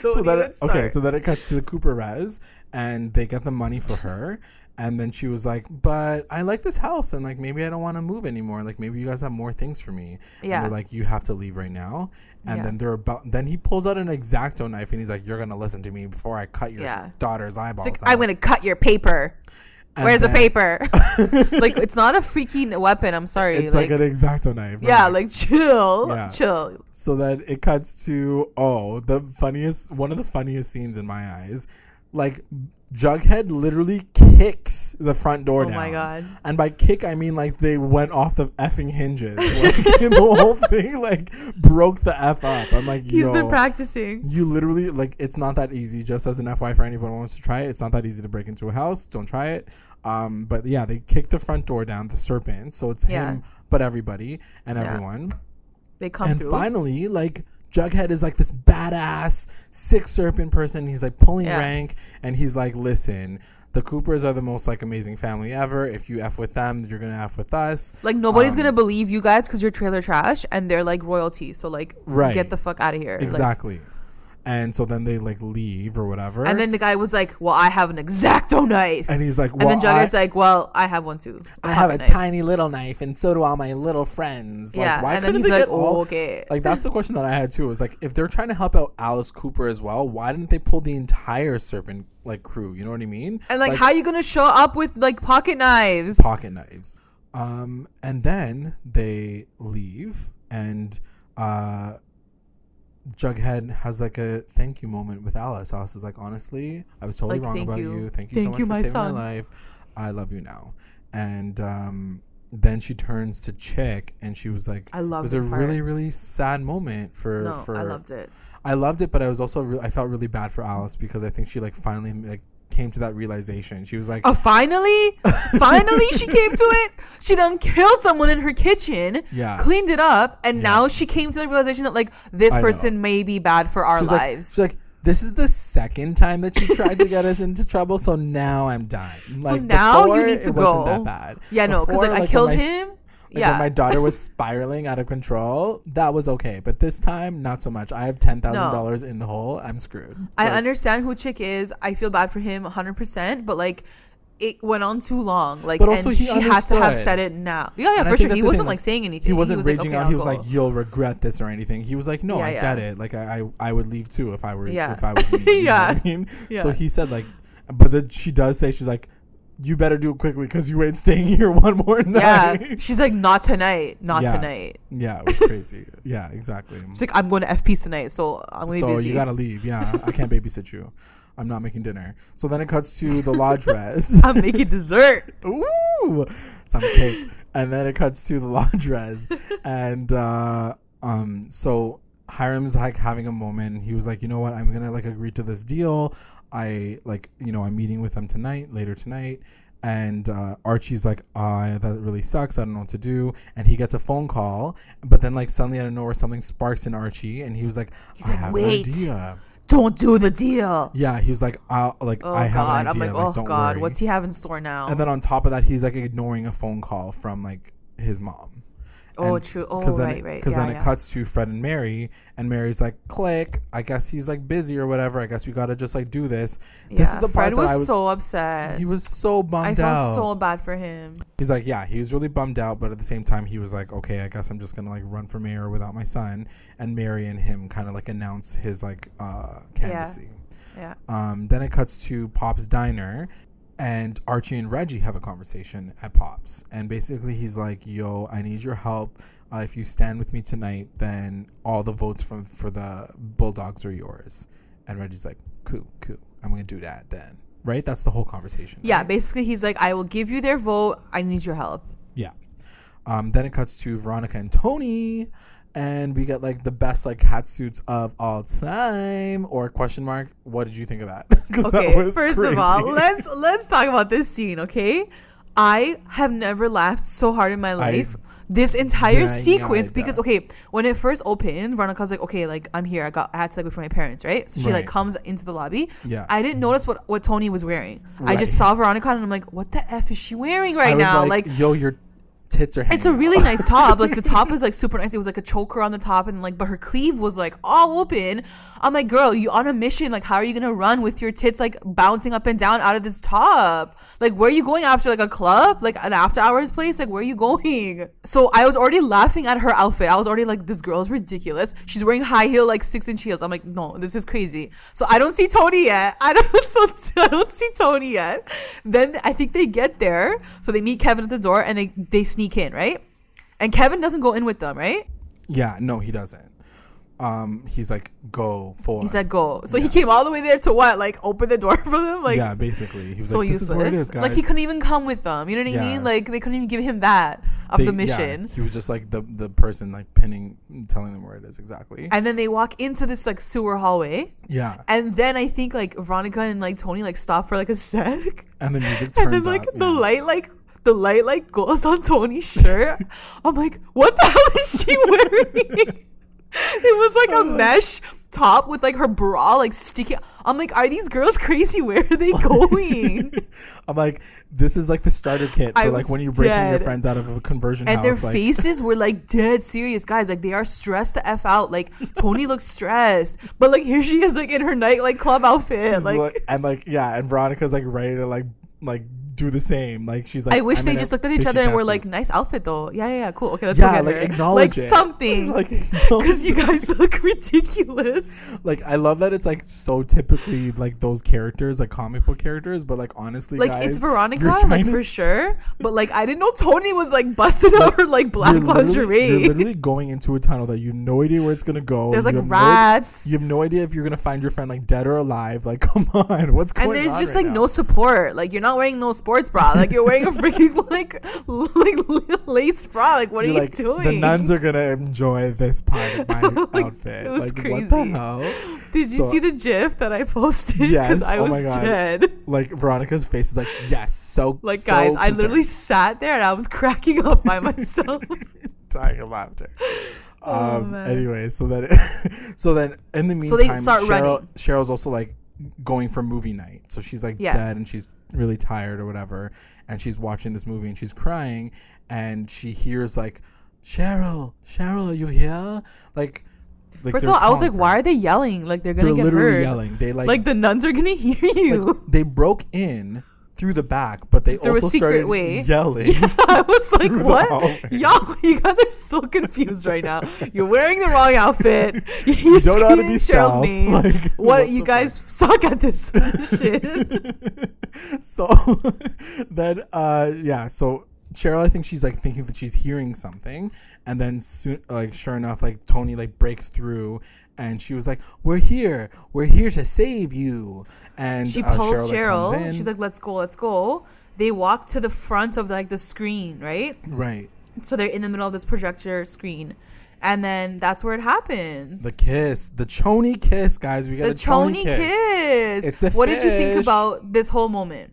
So that it, okay, so then it cuts to the Cooper Res, and they get the money for her, and then she was like, "But I like this house, and like maybe I don't want to move anymore. Like maybe you guys have more things for me." Yeah. And they're like, "You have to leave right now." And Yeah. then they're about. Then he pulls out an exacto knife, and he's like, "You're gonna listen to me before I cut your Yeah. daughter's eyeballs." Like, out." I'm gonna cut your paper. And Where's the paper? like it's not a freaking weapon. I'm sorry. It's like, an exacto knife. yeah, relax. like chill, Yeah. chill. So then it cuts to oh, the funniest one of the funniest scenes in my eyes. Like Jughead literally kicks the front door Oh down. my God. And by kick I mean like they went off the effing hinges. Like the whole thing like broke the F up. I'm like, He's been practicing. you literally like it's not that easy. Just as an FY for anyone who wants to try it, it's not that easy to break into a house. Don't try it. Um, but yeah, they kick the front door down, the serpent. So it's Yeah. him, but everybody and Yeah. everyone They come and through. finally, like Jughead is like this badass six serpent person. He's like pulling Yeah. rank, and he's like, "Listen, the Coopers are the most like amazing family ever. If you f with them, you're gonna f with us." Like nobody's Um, gonna believe you guys because you're trailer trash and they're like royalty. So like, Right. get the fuck out of here. Like, Exactly. And so then they like leave or whatever. and then the guy was like, "Well, I have an exacto knife." and he's like, And then Jughead's I, like, "Well, I have one too. I have a knife." tiny little knife, and so do all my little friends. Like, Yeah, why and couldn't he's they like, get all?" "Oh, okay." Like that's the question that I had too. Is like if they're trying to help out Alice Cooper as well, why didn't they pull the entire Serpent like crew? You know what I mean? And like, how are you gonna show up with like pocket knives? pocket knives. Um, and then they leave, and uh, Jughead has like a thank you moment with Alice. Alice is like, honestly, I was totally Like, wrong about you. you. Thank you Thank so much you, for my saving son." my life. I love you now. And um, then she turns to Chic, and she was like, I love It was a part. really, really sad moment for No, for. I loved it. I loved it, but I was also re- I felt really bad for Alice because I think she like finally like came to that realization. She was like, Oh, finally, finally, she came to it. She done killed someone in her kitchen. Yeah. cleaned it up, and Yeah. now she came to the realization that like this I know. person may be bad for our she's like, lives. she's like, this is the second time that you tried to get us into trouble, so now I'm done. Like, now you need to it go. wasn't that bad. yeah, no, because Before, like I killed him. Like yeah, when my daughter was spiraling out of control, that was okay. But this time, not so much. I have ten thousand dollars in the hole. I'm screwed. I Like, understand who Chic is. I feel bad for him 100%, but like it went on too long. Like, But also and he she has to have said it now. Yeah, yeah, And for sure. He wasn't thing, like saying anything. He wasn't was like, raging "Okay, out. He was like, "You'll regret this" or anything. He was like, "No, Yeah, I yeah. get it. Like, I, I, I would leave too if I were, Yeah. if I was me." you know Yeah. what I mean, Yeah. so he said like, but then she does say she's like, "You better do it quickly because you ain't staying here one more night. yeah. night." She's like, not tonight, not Yeah. tonight. Yeah, it was crazy. yeah, exactly. She's like, I'm going to FPs tonight, so I'm gonna so you gotta leave. Yeah, I can't babysit you. I'm not making dinner. So then it cuts to the lodge res. I'm making dessert. Ooh, some cake. And then it cuts to the lodge res. and uh, um, so Hiram's like having a moment. He was like, you know what? I'm gonna like agree to this deal. I like, you know, I'm meeting with them tonight, later tonight. And uh, Archie's like, uh, that really sucks. I don't know what to do. And he gets a phone call, but then like suddenly out of nowhere, something sparks in Archie, and he was like, He's I like, have "Wait." an idea. Don't do the deal. Yeah, he was like, I'll, like Oh I have God. an I'm idea. like, oh don't God, worry. what's he have in store now? And then on top of that, he's like ignoring a phone call from like his mom. Oh, And- true. Oh, then right, it, right. Because yeah, then yeah. it cuts to Fred and Mary, and Mary's like, "Click. I guess he's like busy or whatever. I guess we gotta just like do this." This is Yeah, the part Fred that was, I was. so upset. he was so bummed out. I felt out. so bad for him. he's like, yeah, he was really bummed out, but at the same time, he was like, okay, I guess I'm just gonna like run for mayor without my son. And Mary and him kind of like announce his like uh candidacy. Yeah. Um, then it cuts to Pop's diner, and Archie and Reggie have a conversation at Pop's, and basically he's like, "Yo, I need your help. Uh, if you stand with me tonight, then all the votes from for the Bulldogs are yours." And Reggie's like, "Cool, cool. I'm gonna do that then." Right? That's the whole conversation. Yeah, right? basically he's like, I will give you their vote. I need your help. Yeah. Um, then it cuts to Veronica and Toni, and we get like the best like cat suits of all time. Or question mark? What did you think of that? Because Okay, that was first crazy. of all, let's let's talk about this scene, okay? I have never laughed so hard in my life this entire Venga sequence ya. because okay when it first opened veronica's like okay like i'm here i got i had to like wait for my parents right so she Right. like comes into the lobby Yeah. i didn't notice what what toni was wearing i just saw veronica and i'm like what the f is she wearing right I was now like, like yo, your tits are. it's a really out. nice top. Like the top is like super nice. It was like a choker on the top and like but her cleave was like all open. I'm like, girl, you on a mission. Like, how are you gonna run with your tits like bouncing up and down out of this top? Like, where are you going after like a club? Like an after hours place? Like where are you going? So I was already laughing at her outfit. I was already like, this girl is ridiculous. She's wearing high heel, like six inch heels. I'm like, no, this is crazy. So I don't see Toni yet. I don't so I don't see Toni yet. Then I think they get there. So they meet Kevin at the door and they they sneak in, right? And Kevin doesn't go in with them, right? Yeah, no, he doesn't. Um, he's like, go for. He said go. So he came all the way there to what? Like open the door for them? Like yeah, basically, he was so like, this useless. is where it is, guys. like he couldn't even come with them. You know what I mean? Like they couldn't even give him that of They- the yeah, mission. he was just like the the person like pinning, telling them where it is exactly. And then they walk into this like sewer hallway. yeah, And then I think like Veronica and like Toni like stop for like a sec. and the music turns and then like up. the yeah. light like the light like goes on Toni's shirt. I'm like, what the hell is she wearing? it was like a oh. mesh top with like her bra like sticking. I'm like, are these girls crazy? Where are they going? I'm like, this is like the starter kit I for like when you're breaking your friends out of a conversion and their like, faces were like dead serious, guys. Like they are stressed the f out. Like Tony looks stressed, but like here she is like in her night like club outfit. she's Like, like- and like yeah, and Veronica's like ready to like like do the same. Like she's like, I wish they just looked at each other and were like, "Nice outfit, though." Yeah, yeah, yeah, cool. Okay, let's Yeah, like, acknowledge like it. something, Like, because you guys look ridiculous. like I love that it's like so typically like those characters, like comic book characters, but like honestly, Like guys, it's Veronica, like for sure. But like I didn't know Toni was like busted out her like black you're lingerie. you're literally going into a tunnel that you have no idea where it's gonna go. There's You like have no- rats. you have no idea if you're gonna find your friend like dead or alive. Like, come on, what's going on? and on? there's just right like now? no support. Like you're not wearing no sports bra. Like you're wearing a freaking like like lace bra. Like what You're are you like, doing? The nuns are gonna enjoy this part of my Like, outfit. it was like, crazy. what the hell? Did you So- see the GIF that I posted? Yes, I oh was my God. dead. Like Veronica's face is like, yes, so Like so guys, I literally sat there and I was cracking up by myself. dying of laughter. Oh, um. man. Anyway, so then, so then in the So meantime, they start Cheryl, running. Cheryl's also like going for movie night, so she's like Yeah. dead and she's really tired or whatever, and she's watching this movie and she's crying, and she hears like, Cheryl, Cheryl, are you here? Like, like First of all, I was like, why are they yelling? Like they're gonna They're get literally hurt. yelling. They like, Like, the nuns are gonna hear you. like, they broke in through the back, but they Through a also secret started way. yelling. I was like, Through the what? Y'all, you guys are so confused right now. You're wearing the wrong outfit. You're You don't know how to be Cheryl's stealth. name. Like, what? what You the guys suck at this shit. so then uh yeah so cheryl i think she's like thinking that she's hearing something and then soon like sure enough like toni like breaks through and she was like we're here we're here to save you and She uh, pulls Cheryl. She's like, let's go, let's go. They walk to the front of like the screen, right? right So they're in the middle of this projector screen. And then that's where it happens. the kiss the choni kiss guys we got the a choni, Choni kiss. kiss. It's a what did you think about this whole moment?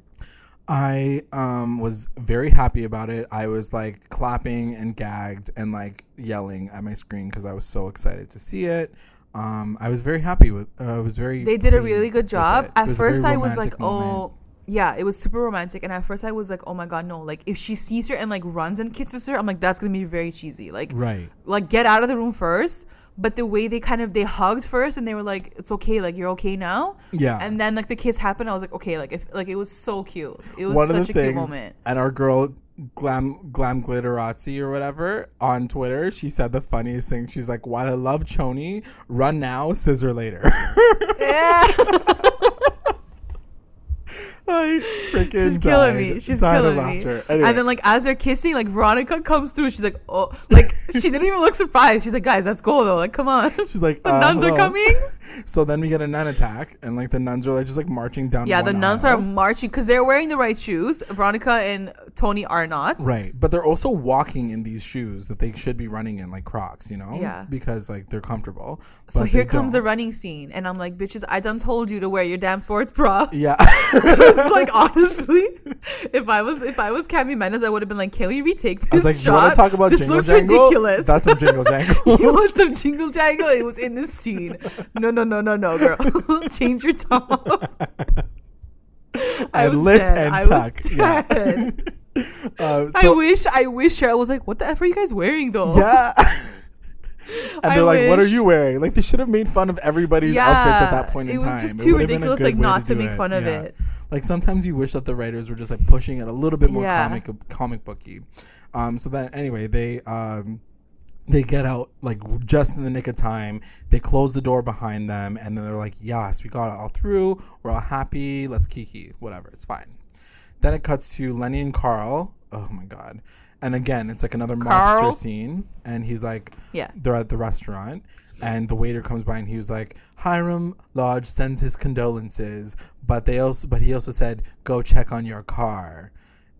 I um was very happy about it. I was like clapping and gagged and like yelling at my screen because I was so excited to see it. Um, I was very happy with. Uh, I was very. They did a really good job. At was a very first, I was like, moment. oh, yeah, it was super romantic. And at first, I was like, oh my god, no! Like, if she sees her and like runs and kisses her, I'm like, that's gonna be very cheesy. Like, right. like get out of the room first. But the way they kind of they hugged first and they were like, it's okay, like you're okay now. Yeah. And then like the kiss happened, I was like, okay, like if like it was so cute. It was One such a the cute moment. and our girl glam glam glitterazzi or whatever on Twitter, she said the funniest thing. She's like, "While I love Choni, run now, scissor later." Yeah. I freaking She's killing died. me. She's killing me. Anyway. And then like as they're kissing, like Veronica comes through. She's like, oh, like she didn't even look surprised. She's like, guys, that's cool though. Like, come on. She's like, the uh, nuns are coming. So then we get a nun attack, and like the nuns are like just like marching down. Yeah, the nuns aisle. are marching because they're wearing the right shoes. Veronica and Toni are not. right, but they're also walking in these shoes that they should be running in, like Crocs, you know? Yeah. because like they're comfortable. So here comes the don't. running scene, and I'm like, bitches, I done told you to wear your damn sports bra. Yeah, was like, honestly, if I was if I was Cami Mendes, I would have been like, can we retake this I was like, shot? you want to talk about this jingle looks jangle? ridiculous. That's some jingle jangle. you want some jingle jangle? It was in this scene. No, no, no, no, no, girl. Change your top. I and was lift dead. and I was tuck. Yeah. Uh, I wish, I wish Cheryl was like, what the F are you guys wearing though? Yeah. and they're like, "What are you wearing?" Like they should have made fun of everybody's outfits at that point in time. it was just too would have been a ridiculous, like not to do make fun of Yeah. it. Like sometimes you wish that the writers were just like pushing it a little bit more Yeah. comic comic booky. Um, so then anyway, they um, they get out like just in the nick of time. They close the door behind them, and then they're like, "Yes, we got it all through. We're all happy. Let's kiki. Whatever. It's fine." Then it cuts to Lenny and Carl. Oh my god. And again, it's like another Carl? mobster scene, and he's like, Yeah. they're at the restaurant and the waiter comes by and he was like hiram lodge sends his condolences but they also but he also said go check on your car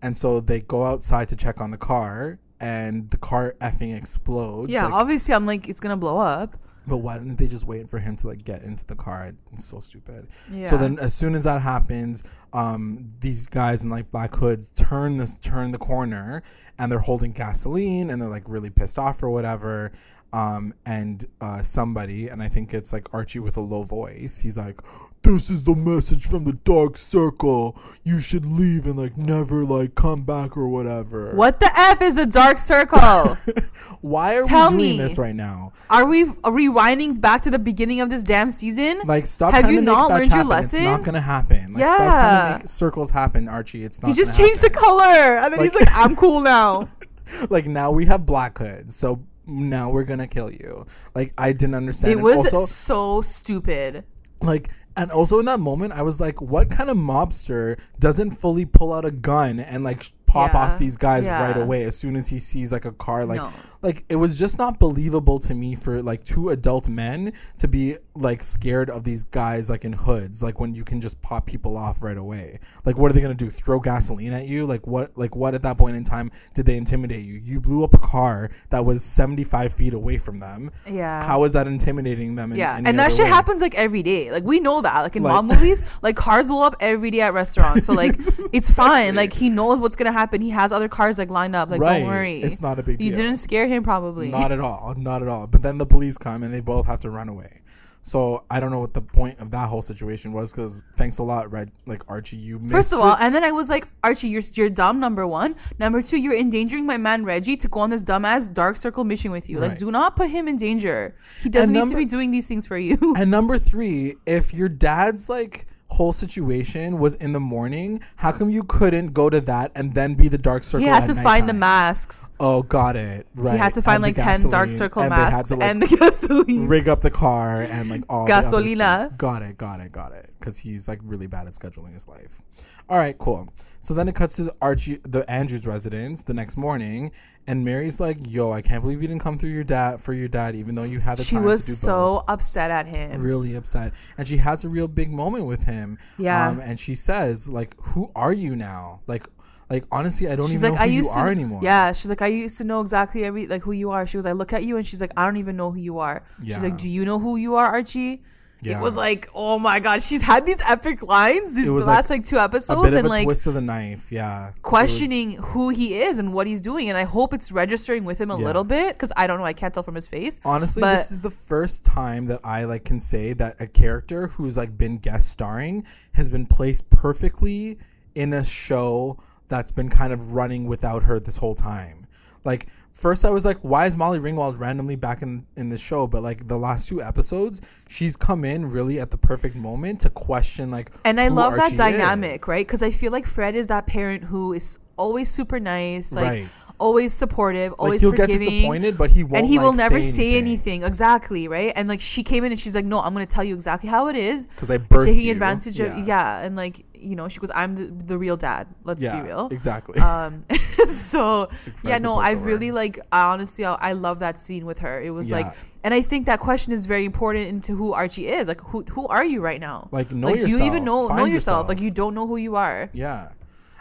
and so they go outside to check on the car and the car effing explodes Yeah, like, obviously, I'm like, it's gonna blow up. But why didn't they just wait for him to like get into the car? It's so stupid. Yeah. so then as soon as that happens um these guys in like black hoods turn this turn the corner and they're holding gasoline and they're like really pissed off or whatever um and uh somebody and i think it's like archie with a low voice he's like this is the message from the dark circle you should leave and like never like come back or whatever What the F is the dark circle? why are Tell we doing me. this right now Are we rewinding back to the beginning of this damn season? Like, stop Have you not learned your lesson? It's not gonna happen. Like, stop trying Yeah. to make circles happen, Archie. It's not. he just changed the color, and then he's Like- like, "I'm cool now." like now we have black hoods, so now we're gonna kill you. Like I didn't understand. It And was also, so stupid. like and also in that moment i was like what kind of mobster doesn't fully pull out a gun and like pop Yeah, off these guys yeah. right away as soon as he sees like a car like No. Like it was just not believable to me for like two adult men to be like scared of these guys like in hoods like when you can just pop people off right away like what are they gonna do throw gasoline at you like what like what at that point in time did they intimidate you you blew up a car that was 75 feet away from them Yeah. how is that intimidating them in yeah, and that shit way? happens like every day. Like we know that. Like in Like- mob movies, like cars blow up every day at restaurants. So like it's fine. Like he knows what's gonna happen. He has other cars like lined up. Like Right. don't worry. It's not a big deal. You didn't scare him probably. Not at all. Not at all. But then the police come and they both have to run away. So I don't know what the point of that whole situation was because thanks a lot, Red. Like Archie, you missed First of all, it. and then I was like, Archie, you're you're dumb. Number one. Number two, you're endangering my man Reggie to go on this dumbass dark circle mission with you. Like, do not put him in danger. He doesn't need to be doing these things for you. and number three, if your dad's like whole situation was in the morning, how come you couldn't go to that and then be the dark circle? he had to find the masks. Oh, got it. Right. He had to find And like ten dark circle and masks to, like, and the gasoline. rig up the car and like all Gasolina. Got it, got it, got it. Because he's like really bad at scheduling his life. All right, cool. So then it cuts to the Archie, the Andrews residence the next morning, and Mary's like, "Yo, I can't believe you didn't come through your dad for your dad, even though you had the she time was to do so upset at him. Really upset, and she has a real big moment with him. Yeah. um, and she says, "Like, who are you now? Like, like honestly, I don't she's even like, know I used you to are anymore." Yeah, she's like, I used to know exactly every like who you are. She was, I look at you and she's like, I don't even know who you are. Yeah. She's like, Do you know who you are, Archie? Yeah. It was like, oh my god, she's had these epic lines these last like like, two a episodes bit of and a like twist of the knife. Yeah, It was- questioning who he is and what he's doing. And I hope it's registering with him a Yeah. little bit because I don't know, I can't tell from his face. Honestly, But- this is the first time that I like can say that a character who's like been guest starring has been placed perfectly in a show that's been kind of running without her this whole time. Like first I was like, why is Molly Ringwald randomly back in in the show? But like the last two episodes, she's come in really at the perfect moment to question like And I love Archie that dynamic, is. right? Because I feel like Fred is that parent who is always super nice, like Right. always supportive, Like always he'll get forgiving. disappointed, but he won't. and he will never say say anything. exactly right and like she came in and she's like no i'm gonna tell you exactly how it is because I taking you. advantage of yeah and like you know she goes i'm the, the real dad let's yeah, be real. exactly. um so yeah no i really like I honestly I, I love that scene with her. It was like and i think that question is very important into who archie is. Like who who are you right now? Like, know like do you even yourself. know know Find yourself. Like you don't know who you are. Yeah.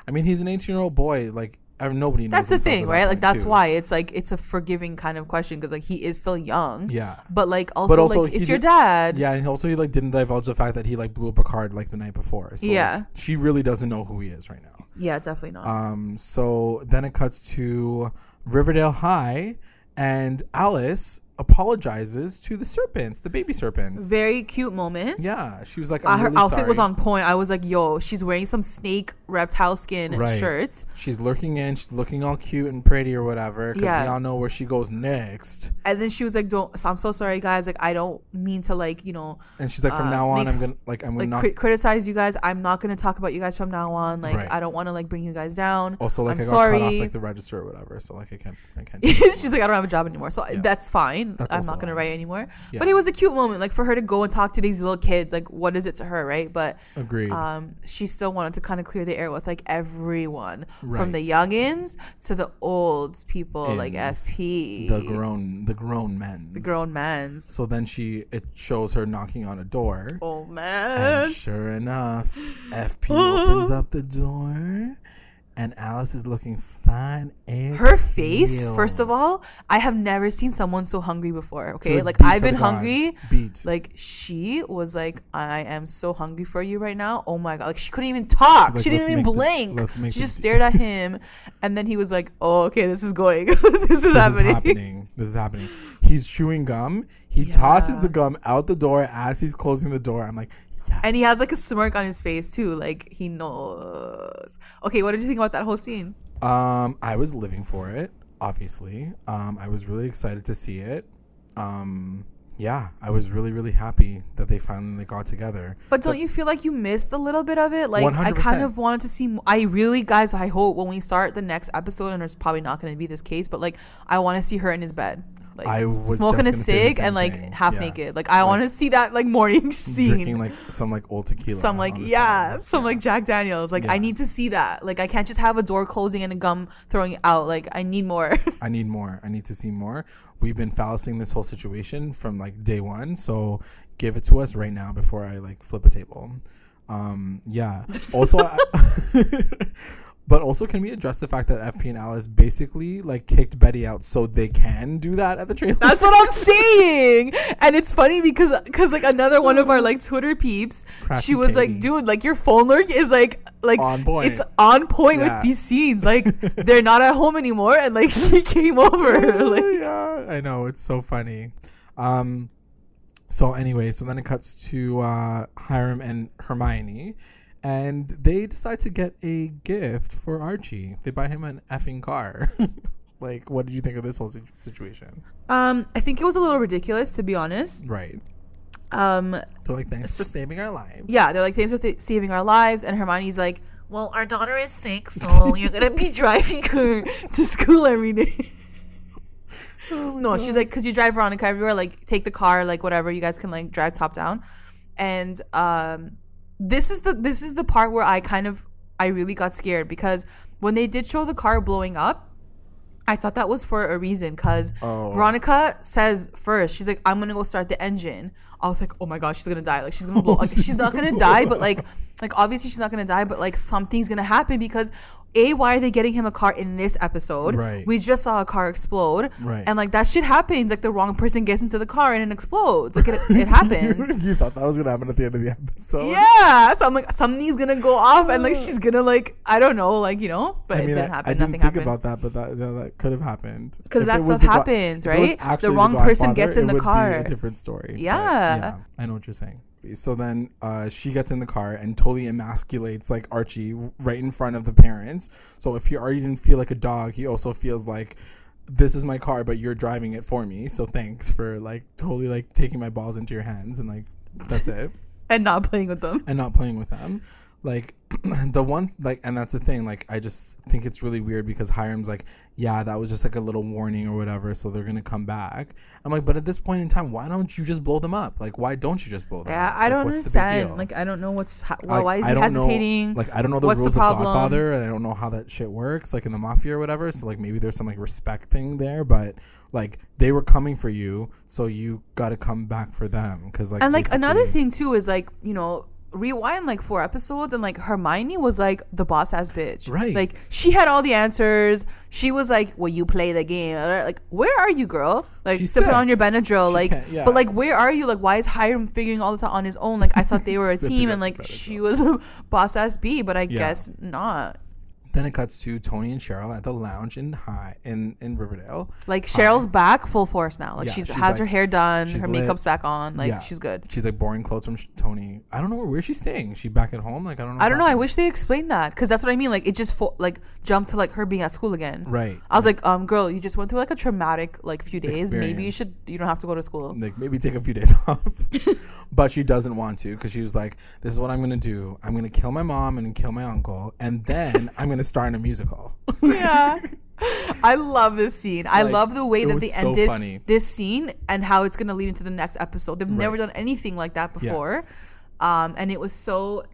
I mean, he's an 18 year old boy. Like, uh, nobody knows. That's the thing, that right? Like that's too. why it's like it's a forgiving kind of question because like he is still young. Yeah. But like also, but also like it's your dad. Yeah, and also he like didn't divulge the fact that he like blew up a card like the night before. So, like, Yeah. she really doesn't know who he is right now. Yeah, definitely not. Um, so then it cuts to Riverdale High, and Alice apologizes to the serpents, the baby serpents. Very cute moment. yeah, she was like, Uh, her really outfit was on point. I was like, yo, she's wearing some snake reptile skin Right. shirt. She's lurking in. She's looking all cute and pretty or whatever. Because Yeah. we all know where she goes next. And then she was like, don't, so I'm so sorry, guys. Like, I don't mean to, like, you know, And she's like, from Uh, now on, I'm gonna like, I'm gonna like not. cri- criticize you guys. I'm not going to talk about you guys from now on. Like, Right. I don't want to, like, bring you guys down. also, like I'm I got sorry. cut off like the register or whatever. So like I can't, I can't. she's like, I don't have a job anymore. So Yeah. that's fine. That's I'm not going to write anymore. Yeah. But it was a cute moment, like, for her to go and talk to these little kids. Like, what is it to her, right? But Agreed. um, she still wanted to kind of clear the air with, like, everyone from the Right. youngins to the old people, like Ins. SP. the grown, the grown men. the grown men. So then she, it shows her knocking on a door. Oh, man. And sure enough, FP opens up the door, and Alice is looking fine as her face first of all i have never seen someone so hungry before okay like i've been hungry. Beat. like she was like i am so hungry for you right now oh my god like she couldn't even talk Like, she didn't even make this- blink she just stared at him and then he was like oh okay this is going this is this happening is happening. This is happening. He's chewing gum. He tosses the gum out the door as he's closing the door. I'm like, yes. and he has like a smirk on his face too like he knows okay what did you think about that whole scene Um, I was living for it, obviously. Um, I was really excited to see it. Um, yeah, I was really, really happy that they finally got together. But don't you feel like you missed a little bit of it? Like I 100%. kind of wanted to see. I really, guys, I hope when we start the next episode, and it's probably not going to be this case, but like I want to see her in his bed, like I was smoking a just gonna say the cig and like thing. half Yeah. naked. Like I want to see that like morning scene. Drinking like some like old tequila. some like yeah, side. some like Jack Daniels. Like I need to see that. Like I can't just have a door closing and a gum throwing out. Like I need more. I need more. I need to see more. We've been falsing this whole situation from like day one, so give it to us right now before I like flip a table. Um, yeah. Also, I- but also, can we address the fact that FP and Alice basically like kicked Betty out so they can do that at the trailer? That's what I'm saying. And it's funny because because like another one of our like Twitter peeps, Crafty she was like, Katie. dude, like your phone lurk is like like On point. It's on point Yeah. with these scenes. Like they're not at home anymore and like she came over. like yeah, I know it's so funny. Um, so anyway, so then it cuts to uh, Hiram and Hermione, and they decide to get a gift for Archie. They buy him an effing car. like, what did you think of this whole situation? Um, I think it was a little ridiculous to be honest. Right. Um, They're like, thanks for saving our lives. yeah, they're like thanks for th- saving our lives, and Hermione's like, well, our daughter is sick, so you're gonna be driving her to school every day. no, she's like, because you drive Veronica everywhere, like take the car, like whatever, you guys can like drive top down, and um, this is the this is the part where I kind of I really got scared because when they did show the car blowing up, I thought that was for a reason because Oh. Veronica says first, she's like, I'm gonna go start the engine. I was like, oh my gosh, she's gonna die. Like she's gonna blow. Like, she's not gonna die, but like, like obviously she's not gonna die, but like something's gonna happen because a why are they getting him a car in this episode? Right. We just saw a car explode, Right. And like that shit happens. Like the wrong person gets into the car and it explodes. Like it, it happens. you thought that was gonna happen at the end of the episode? Yeah, so I'm like, something's gonna go off, and like she's gonna like, I don't know, like you know, but I it didn't I, happen. I didn't Nothing think happened. about that, but that that, that could have happened. Because that stuff the happens, if it was right? The wrong person Godfather, gets in the car. a different story. But Yeah. yeah, I know what you're saying. So then uh, she gets in the car and totally emasculates like Archie right in front of the parents. So if he already didn't feel like a dog, he also feels like this is my car, but you're driving it for me. So thanks for like totally like taking my balls into your hands and like that's it and not playing with them. and not playing with them. Like the one like and that's the thing, like I just think it's really weird because Hiram's like, Yeah, that was just like a little warning or whatever, so they're gonna come back. I'm like, but at this point in time, why don't you just blow them up? Like why don't you just blow them up? Yeah. I Like, don't the understand. Like I don't know what's ha- Like, why is he don't know- hesitating? like I don't know the What's the rules of? Godfather, and I don't know how that shit works, like in the mafia or whatever. So like maybe there's some like respect thing there, but like they were coming for you, so you got to come back for them because like and like another thing too is like you know rewind like four episodes and like Hermione was like the boss ass bitch. Right. Like she had all the answers. She was like, "Well, you play the game." Like, where are you, girl? Like She's sipping sick. on your Benadryl. She like, yeah. but like, where are you? Like, why is Hiram figuring all this out on his own? Like, I thought they were a team and like she was a boss ass B, but I Yeah. guess not. Then it cuts to Toni and Cheryl at the lounge in high in in Riverdale. Like Cheryl's back full force now. Like Yeah, she's, she's has like- her hair done, her lit. makeup's back on. Like Yeah. she's good. She's like borrowing clothes from Toni. I don't know where, where she's staying. She back at home? Like I don't know. I don't know. I wish they explained that because that's what I mean. Like it just fo- like jumped to like her being at school again. Right. I was like, um, girl, you just went through like a traumatic like few days. Maybe you should. You don't have to go to school. Like maybe take a few days off. but she doesn't want to because she was like, "This is what I'm gonna do. I'm gonna kill my mom and kill my uncle, and then I'm gonna star in a musical." yeah. I love this scene. I love the way that they so ended funny. this scene and how it's gonna lead into the next episode. They've never done anything like that before, Yes. um, and it was so,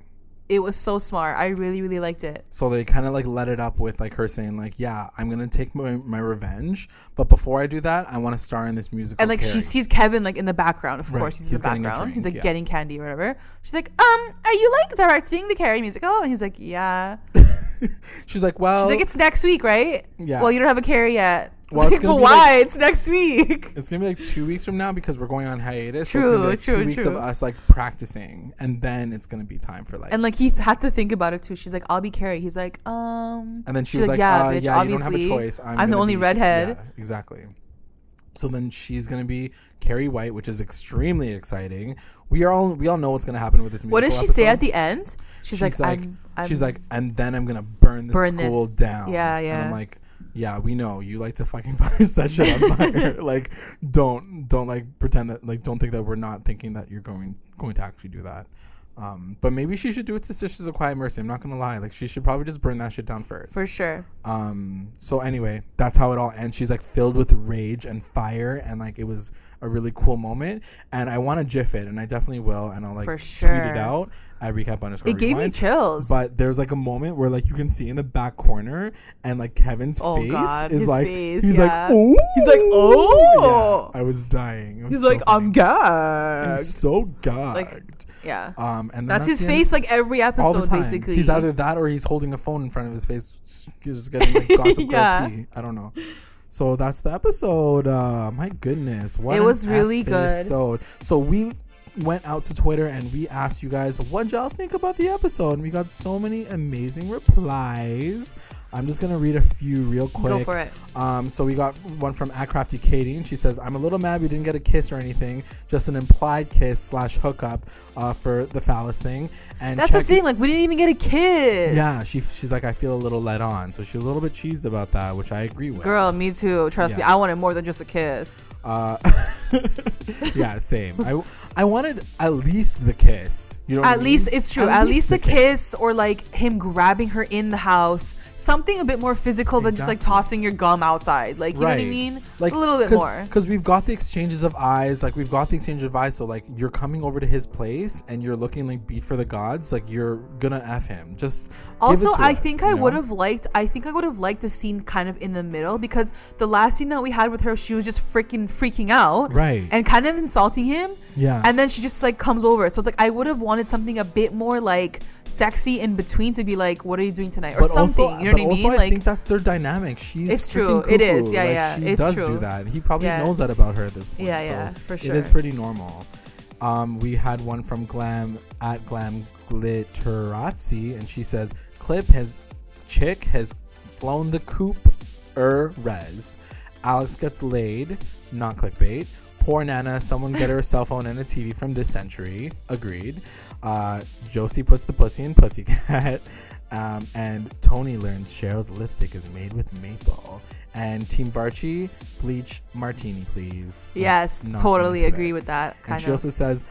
it was so smart. I really, really liked it. So they kind of like let it up with like her saying like, "Yeah, I'm gonna take my, my revenge, but before I do that, I want to star in this musical." And like she sees Kevin like in the background. Of Right. course, he's, He's in the background. he's like yeah. getting candy or whatever. She's like, um, are you like directing the Carrie musical? And he's like, yeah. She's like, "Well, She's like, it's next week, right? Yeah. Well, you don't have a Carrie yet. Well, Well, it's like, be why? like- it's next week. It's gonna be like two weeks from now because we're going on hiatus. so it's gonna be True, like true, two weeks of us like practicing, and then it's gonna be time for like. And like he had to think about it too. She's like, I'll be Carrie. He's like, um. And then she she's was like, yeah, uh, bitch, yeah, obviously. you don't have a choice. I'm, I'm the only be- redhead. Yeah, exactly. So then she's gonna be Carrie White, which is extremely exciting. We are all we all know what's gonna happen with this. What does she musical say at the end? She's, like, I'm, I'm, she's like, and then I'm gonna burn the school this- down. yeah, And I'm like, yeah, we know you like to fucking fire set shit on fire. like, don't don't like pretend that like don't think that we're not thinking that you're going going to actually do that. Um, but maybe she should do it to Sisters of Quiet Mercy. I'm not gonna lie. Like, she should probably just burn that shit down first. for sure. Um, so anyway, that's how it all ends. She's like filled with rage and fire, and like it was a really cool moment. And I want to gif it, and I definitely will, and I'll like For tweet it out at recap underscore. It gave me chills. But there's like a moment where like you can see in the back corner, and like Kevin's Oh, face God, is his like face, he's yeah. like oh He's like, "Oh." yeah, I was dying. Was he's so like, I'm funny. I'm so gagged. Yeah. um, and then That's his face like every all the episode, time. basically. He's either that or he's holding a phone in front of his face, just- getting like gossip Yeah. tea. I don't know. So that's the episode. Uh, my goodness, what It an was really good. episode. So we went out to Twitter and we asked you guys what y'all think about the episode, and we got so many amazing replies. I'm just gonna read a few real quick. Go for it. Um, so we got one from at Crafty Katie, and she says, "I'm a little mad we didn't get a kiss or anything, just an implied kiss slash hookup uh, for the Falice thing." And That's the thing. Like, we didn't even get a kiss. Yeah, she she's like, I feel a little let on, so she's a little bit cheesed about that, which I agree with. Girl, me too. Trust me. I wanted more than just a kiss. Uh, yeah, same. I I wanted at least the kiss. You know, At mean? least it's true. At, least, a kiss or like him grabbing her in the house. Something a bit more physical than just like Exactly. tossing your gum outside. Like, you know what I mean? Like a little bit more. Because we've got the exchanges of eyes, like we've got the exchange of eyes. So like you're coming over to his place and you're looking like beat for the gods. Like you're gonna f him. Just give it Also, to I us, think you I know? would have liked. I think I would have liked a scene kind of in the middle because the last scene that we had with her, she was just freaking freaking out, Right. and kind of insulting him. Yeah. And then she just like comes over. So it's like I would have wanted something a bit more like sexy in between to be like, "What are you doing tonight?" or But something. also, you know what I also mean? I like, think that's their dynamic. She's It's true. It is. Yeah, Like, yeah. She It's does true. do that. He probably Yeah. knows that about her at this point. Yeah, so yeah, for sure. It is pretty normal. Um, we had one from Glam at Glam Glitterazzi, and she says, "Clip has Chic has flown the coop er res. Alex gets laid, not clickbait. Poor Nana, someone get her a cell phone and a TV from this century. Agreed. Uh, Josie puts the pussy in Pussycat. Um, and Toni learns Cheryl's lipstick is made with maple. And Team Varchi, bleach martini, please. Yes, not totally agree it. with that. And she of. also says,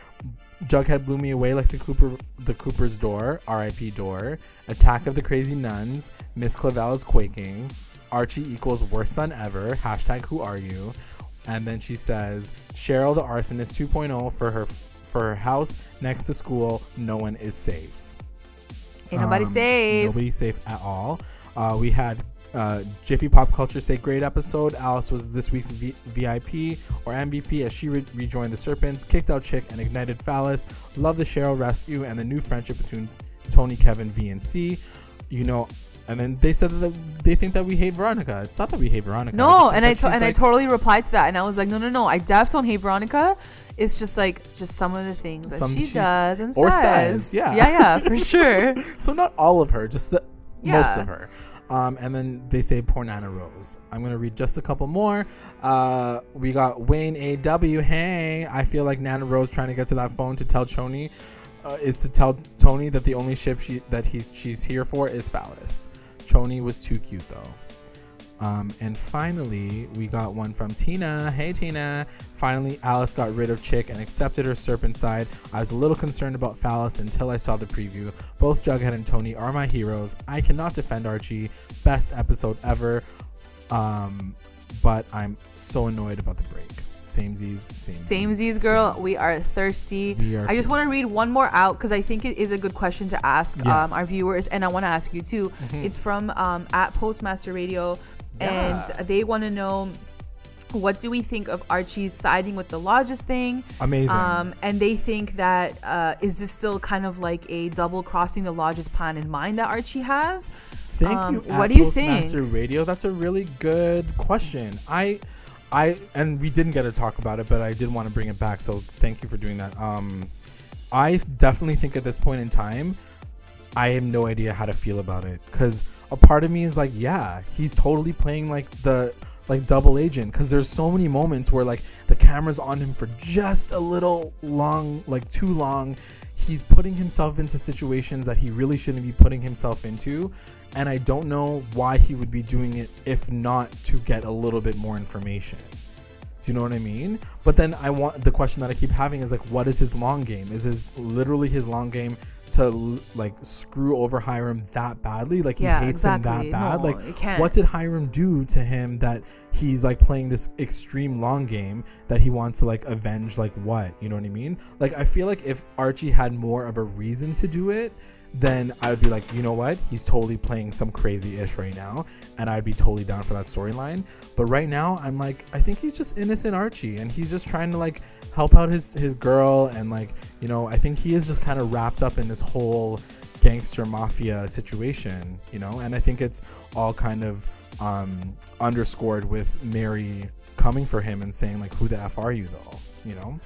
Jughead blew me away like the Cooper, the Cooper's door, R.I.P. door. Attack of the crazy nuns. Miss Clavel is quaking. Archie equals worst son ever. Hashtag who are you? And then she says, Cheryl the arsonist 2.0 for her for her house next to school. No one is safe. Ain't nobody Um, safe. Nobody safe at all. Uh, we had uh, Jiffy Pop Culture say great episode. Alice was this week's v- VIP or MVP as she re- rejoined the Serpents, kicked out Chic and ignited Falice. Love the Cheryl rescue and the new friendship between Toni, Kevin, V, and C. You know, and then they said that they think that we hate Veronica. It's not that we hate Veronica. No, and I to- and I totally replied to that, and I was like, no, no, no, I def don't hate Veronica. It's just like just some of the things that Some she does and or says. says, yeah. yeah, yeah, for sure. so not all of her, just the most of her. Um, and then they say poor Nana Rose. I'm gonna read just a couple more. Uh, we got Wayne A.W. Hey, I feel like Nana Rose trying to get to that phone to tell Toni uh, is to tell Toni that the only ship she that he's she's here for is Falice. Toni was too cute though. Um, and finally, we got one from Tina. Hey, Tina. Finally, Alice got rid of Chic and accepted her serpent side. I was a little concerned about Falice until I saw the preview. Both Jughead and Toni are my heroes. I cannot defend Archie. Best episode ever. Um, but I'm so annoyed about the break. Samesies, same Samesies, girl, we are thirsty. We are I just want to read one more out because I think it is a good question to ask Yes. um, our viewers, and I want to ask you too. Mhm. It's from um, at Postmaster Radio, Yeah. and they want to know what do we think of Archie's siding with the Lodges thing. Amazing. Um, and they think that uh, is this still kind of like a double crossing the Lodges plan in mind that Archie has? Thank Um, you. what at do you think? Postmaster Radio. That's a really good question. I, I, and we didn't get to talk about it, but I did want to bring it back. So thank you for doing that. Um, I definitely think at this point in time, I have no idea how to feel about it because a part of me is like, yeah, he's totally playing like the like double agent because there's so many moments where like the camera's on him for just a little long, like too long. He's putting himself into situations that he really shouldn't be putting himself into. And I don't know why he would be doing it if not to get a little bit more information. Do you know what I mean? But then I want the question that I keep having is like, what is his long game? Is his literally his long game to like screw over Hiram that badly? Like he Yeah, hates him that bad? No, like what did Hiram do to him that he's like playing this extreme long game that he wants to like avenge like what? You know what I mean? Like I feel like if Archie had more of a reason to do it, then I would be like, you know what? He's totally playing some crazy ish right now, and I'd be totally down for that storyline. But right now, I'm like, I think he's just innocent Archie, and he's just trying to like help out his his girl, and like, you know, I think he is just kind of wrapped up in this whole gangster mafia situation, you know, and I think it's all kind of um, underscored with Mary coming for him and saying like, who the f are you though, you know?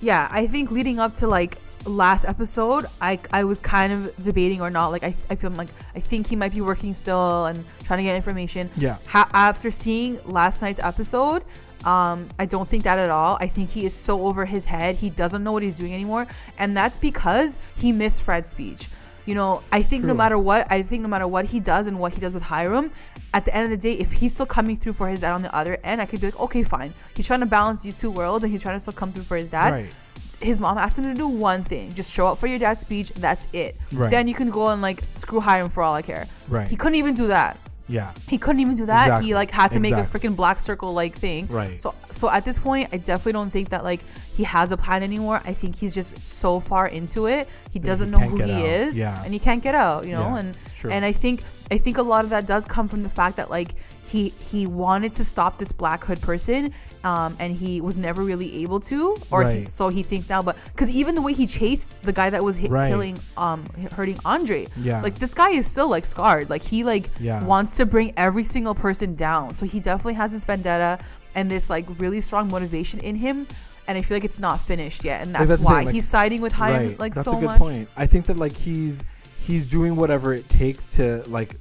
Yeah i think leading up to like last episode i i was kind of debating or not like i, I feel like i think he might be working still and trying to get information. Yeah. ha- after seeing last night's episode um i don't think that at all. I think he is so over his head he doesn't know what he's doing anymore. And that's because he missed fred's speech you know i think no matter what i think no matter what he does and what he does with hiram at the end of the day if he's still coming through for his dad on the other end i could be like okay fine he's trying to balance these two worlds and he's trying to still come through for his dad Right. his mom asked him to do one thing just show up for your dad's speech that's it Right. then you can go and like screw hiram for all i care Right. he couldn't even do that Yeah. he couldn't even do that Exactly. he like had to make a freaking black circle like thing Right. so so at this point i definitely don't think that like he has a plan anymore i think he's just so far into it he doesn't he know who he out. is Yeah. and he can't get out you know Yeah, and and i think i think a lot of that does come from the fact that like he he wanted to stop this black hood person um and he was never really able to or he, so he thinks now but because even the way he chased the guy that was hit, Right. killing um hurting andre Yeah. like this guy is still like scarred like he like Yeah. wants to bring every single person down so he definitely has this vendetta and this like really strong motivation in him and i feel like it's not finished yet and Like, that's, that's why like- he's siding with Hiram right. like That's so a good much point. I think that like he's he's doing whatever it takes to like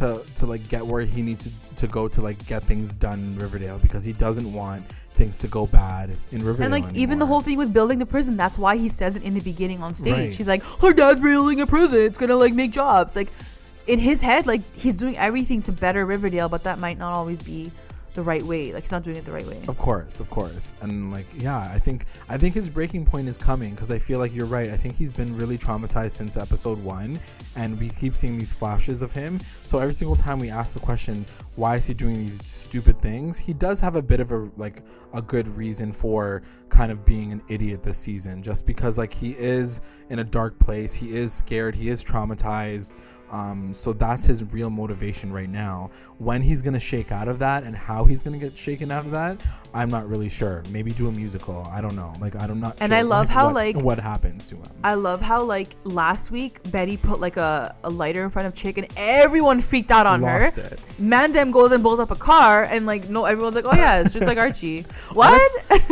to to like get where he needs to, to go to like get things done in Riverdale because he doesn't want things to go bad in Riverdale. and like even the whole thing with building the prison that's why he says it in the beginning on stage Right. he's like her dad's building a prison it's gonna like make jobs like in his head like he's doing everything to better riverdale but that might not always be the right way like he's not doing it the right way Of course, of course, and like yeah, I think I think his breaking point is coming because I feel like you're right. I think he's been really traumatized since episode one, and we keep seeing these flashes of him. So every single time we ask the question, why is he doing these stupid things? He does have a bit of a like a good reason for kind of being an idiot this season, just because like he is in a dark place, he is scared, he is traumatized. Um, so that's his real motivation right now. When he's gonna shake out of that and how he's gonna get shaken out of that, I'm not really sure. Maybe do a musical. I don't know. Like I'm not. And sure, I love how, what, like- what happens to him. I love how like last week Betty put like a, a lighter in front of Chic and everyone freaked out on Lost her. it. Mandem goes and blows up a car and like no everyone's like oh yeah it's just like Archie. What?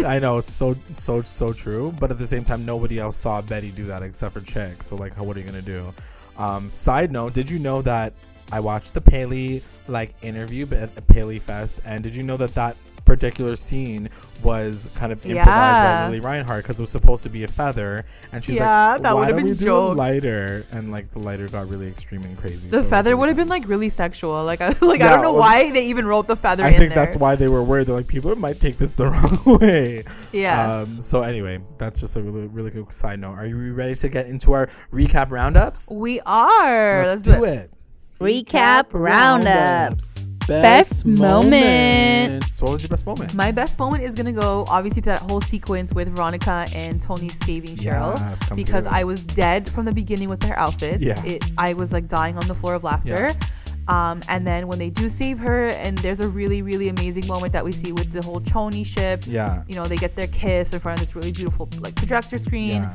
I know, so so so true. But at the same time, nobody else saw Betty do that except for Chic. So like, how, what are you gonna do? Um, side note: Did you know that I watched the Paley like interview at Paley Fest, and did you know that that particular scene was kind of improvised Yeah. by Lili Reinhart because it was supposed to be a feather, and she's Yeah, like, that "Why would've don't been we do a lighter?" And like the lighter got really extreme and crazy. the so feather really would have been like really sexual. Like I like I don't know well, why they even wrote the feather I in think there. that's why they were worried. They're like, people might take this the wrong way. Yeah. Um, so anyway, that's just a really, really good side note. Are you ready to get into our recap roundups? we are. Let's, Let's, do it. Recap roundups. Best moment. So what was your best moment? My best moment is gonna go obviously to that whole sequence with Veronica and Toni saving Cheryl Yes, because through. I was dead from the beginning with their outfits. Yeah. It, I was like dying on the floor of laughter. Um, and then when they do save her, and there's a really really amazing moment that we see with the whole Choni ship. Yeah. You know, they get their kiss in front of this really beautiful like projector screen. Yeah.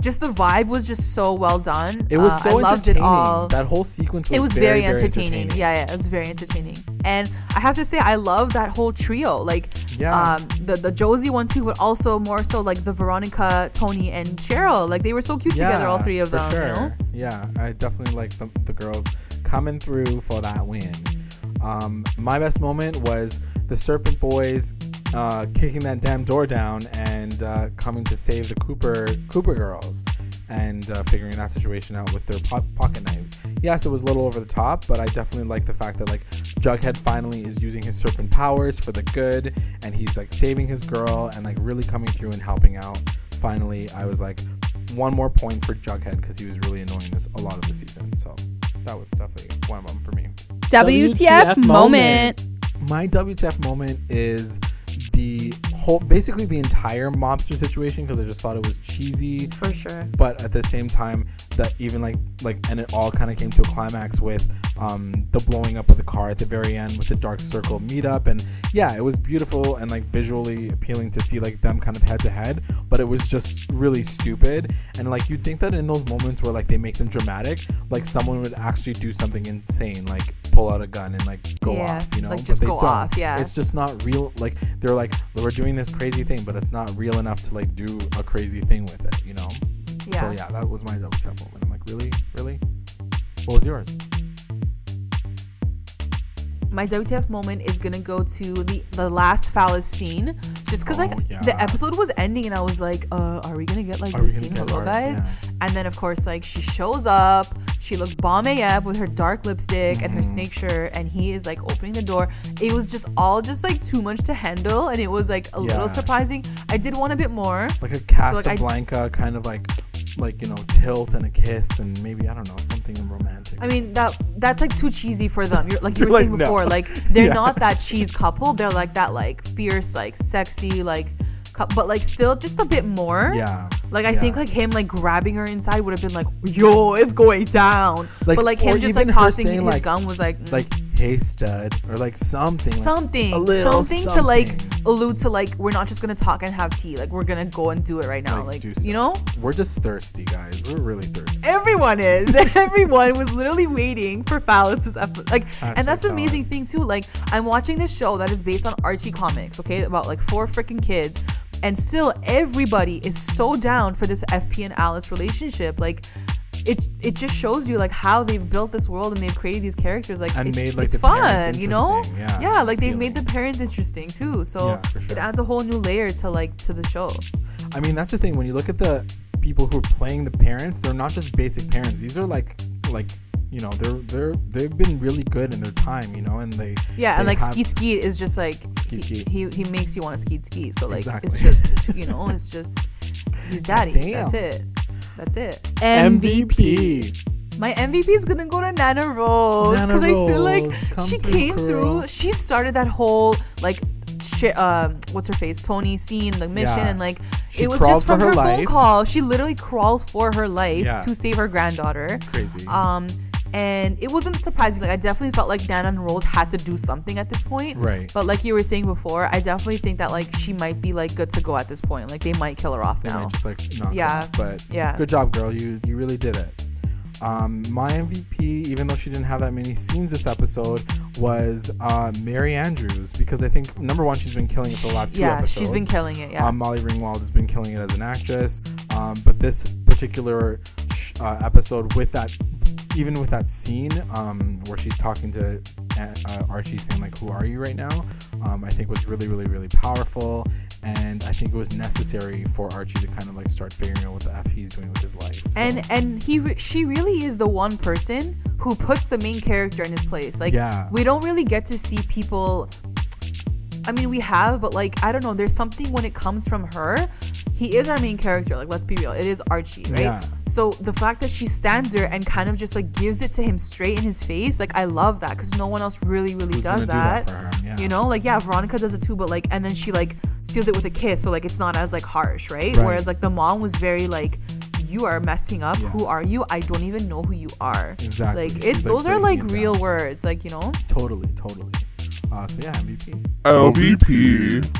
Just the vibe was just so well done. It was Uh, so I loved entertaining. it all That whole sequence was it was very, very, entertaining. Yeah, yeah, it was very entertaining. And I have to say, I love that whole trio. Like, Yeah. um, the the Josie one too, but also more so like the Veronica, Toni, and Cheryl. Like they were so cute together, all three of for them. Sure. You know? Yeah, I definitely like the, the girls coming through for that win. Um, my best moment was the Serpent Boys uh, kicking that damn door down and uh, coming to save the Cooper Cooper girls and uh, figuring that situation out with their po- pocket knives. Yes, it was a little over the top, but I definitely like the fact that like Jughead finally is using his serpent powers for the good, and he's like saving his girl and like really coming through and helping out. Finally, I was like, one more point for Jughead because he was really annoying this a lot of the season. So that was definitely one of them for me. WTF moment. My WTF moment is the whole, basically the entire mobster situation because I just thought it was cheesy. For sure. but at the same time that even like like and it all kind of came to a climax with um the blowing up of the car at the very end with the dark circle meetup. And yeah it was beautiful and like visually appealing to see like them kind of head to head but it was just really stupid. And like you'd think that in those moments where like they make them dramatic like someone would actually do something insane like pull out a gun and like go Yeah, off you know like, But just they go don't. off, yeah. it's just not real like they're like we're doing this crazy thing but it's not real enough to like do a crazy thing with it you know Yeah. so yeah, that was my double tap moment. I'm like, really, really? What was yours? My WTF moment is gonna go to the the last Falice scene, just because like Oh, yeah. the episode was ending and I was like, uh, are we gonna get like Are the scene? Hello, our- guys. yeah. And then of course like she shows up, she looks bomb AF with her dark lipstick and her Mhm. snake shirt, and he is like opening the door. It was just all just like too much to handle, and it was like a Yeah. little surprising. I did want a bit more. Like a like, I- Casablanca kind of like, like you know, tilt and a kiss and maybe I don't know something romantic. I mean that that's like too cheesy for them. You're like you were Like, saying no. before, like they're Yeah. not that cheese couple. They're like that like fierce, like sexy, like but like still just a bit more. yeah. Like I yeah. think like him like grabbing her inside would have been like, yo, it's going down. Like, but like him just like tossing saying, his like- gun was like mm, like hey stud uh, or like something. like, something, a little something, to like allude to like we're not just gonna talk and have tea. Like we're gonna go and do it right now. Like, Like, you know. We're just thirsty, guys. We're really thirsty. Everyone is. Everyone was literally waiting for Falice's episode. Like, Hashtag and that's the amazing thing too. Like, I'm watching this show that is based on Archie comics. Okay, about like four freaking kids, and still everybody is so down for this FP and Alice relationship. Like. It, it just shows you like how they've built this world and they've created these characters like And it's, made, like, it's fun you know interesting, yeah, like they've made the parents interesting too so Yeah, sure. it adds a whole new layer to like to the show I mean, that's the thing. When you look at the people who are playing the parents, they're not just basic parents. These are like, like you know, they're they're they've been really good in their time, you know, and they Yeah, and like have- skeet skeet is just like Skeet he, skeet. he he makes you want to skeet skeet. So like Exactly. it's just you know it's just he's daddy. That's it. That's it. MVP. My MVP is gonna go to Nana Rose because I feel like come she through, came girl. through. She started that whole like shit. Um, what's her face? Toni scene, the mission, Yeah. and like She it was just from her her, phone call. She literally crawled for her life Yeah. to save her granddaughter. crazy. Um, and it wasn't surprising. Like I definitely felt like Nana and Rose had to do something at this point. Right. But like you were saying before, I definitely think that like she might be like good to go at this point. Like they might kill her off They now. might just like knock Yeah. But Yeah. good job, girl. You you really did it. Um, my MVP, even though she didn't have that many scenes this episode, was uh, Mary Andrews because I think number one she's been killing it for the last two yeah, episodes. she's been killing it. Yeah. Um, Molly Ringwald has been killing it as an actress, um, but this particular sh- uh, episode with that, even with that scene um, where she's talking to uh, Archie, saying like, "Who are you right now?" Um, I think was really, really, really powerful, and I think it was necessary for Archie to kind of like start figuring out what the f he's doing with his life. So, and and he re- she really is the one person who puts the main character in his place like Yeah. we don't really get to see people i mean we have but like i don't know there's something when it comes from her he is our main character like let's be real it is archie right Yeah. so the fact that she stands there and kind of just like gives it to him straight in his face like i love that because no one else really really Who's does that, do that? Yeah. you know like yeah veronica does it too but like and then she like steals it with a kiss so like it's not as like harsh right, Right. whereas like the mom was very like you are messing up Yeah. who are you i don't even know who you are Exactly. like it's was, like, those are like real down. words like you know totally, totally. Uh, so yeah, MVP. LVP.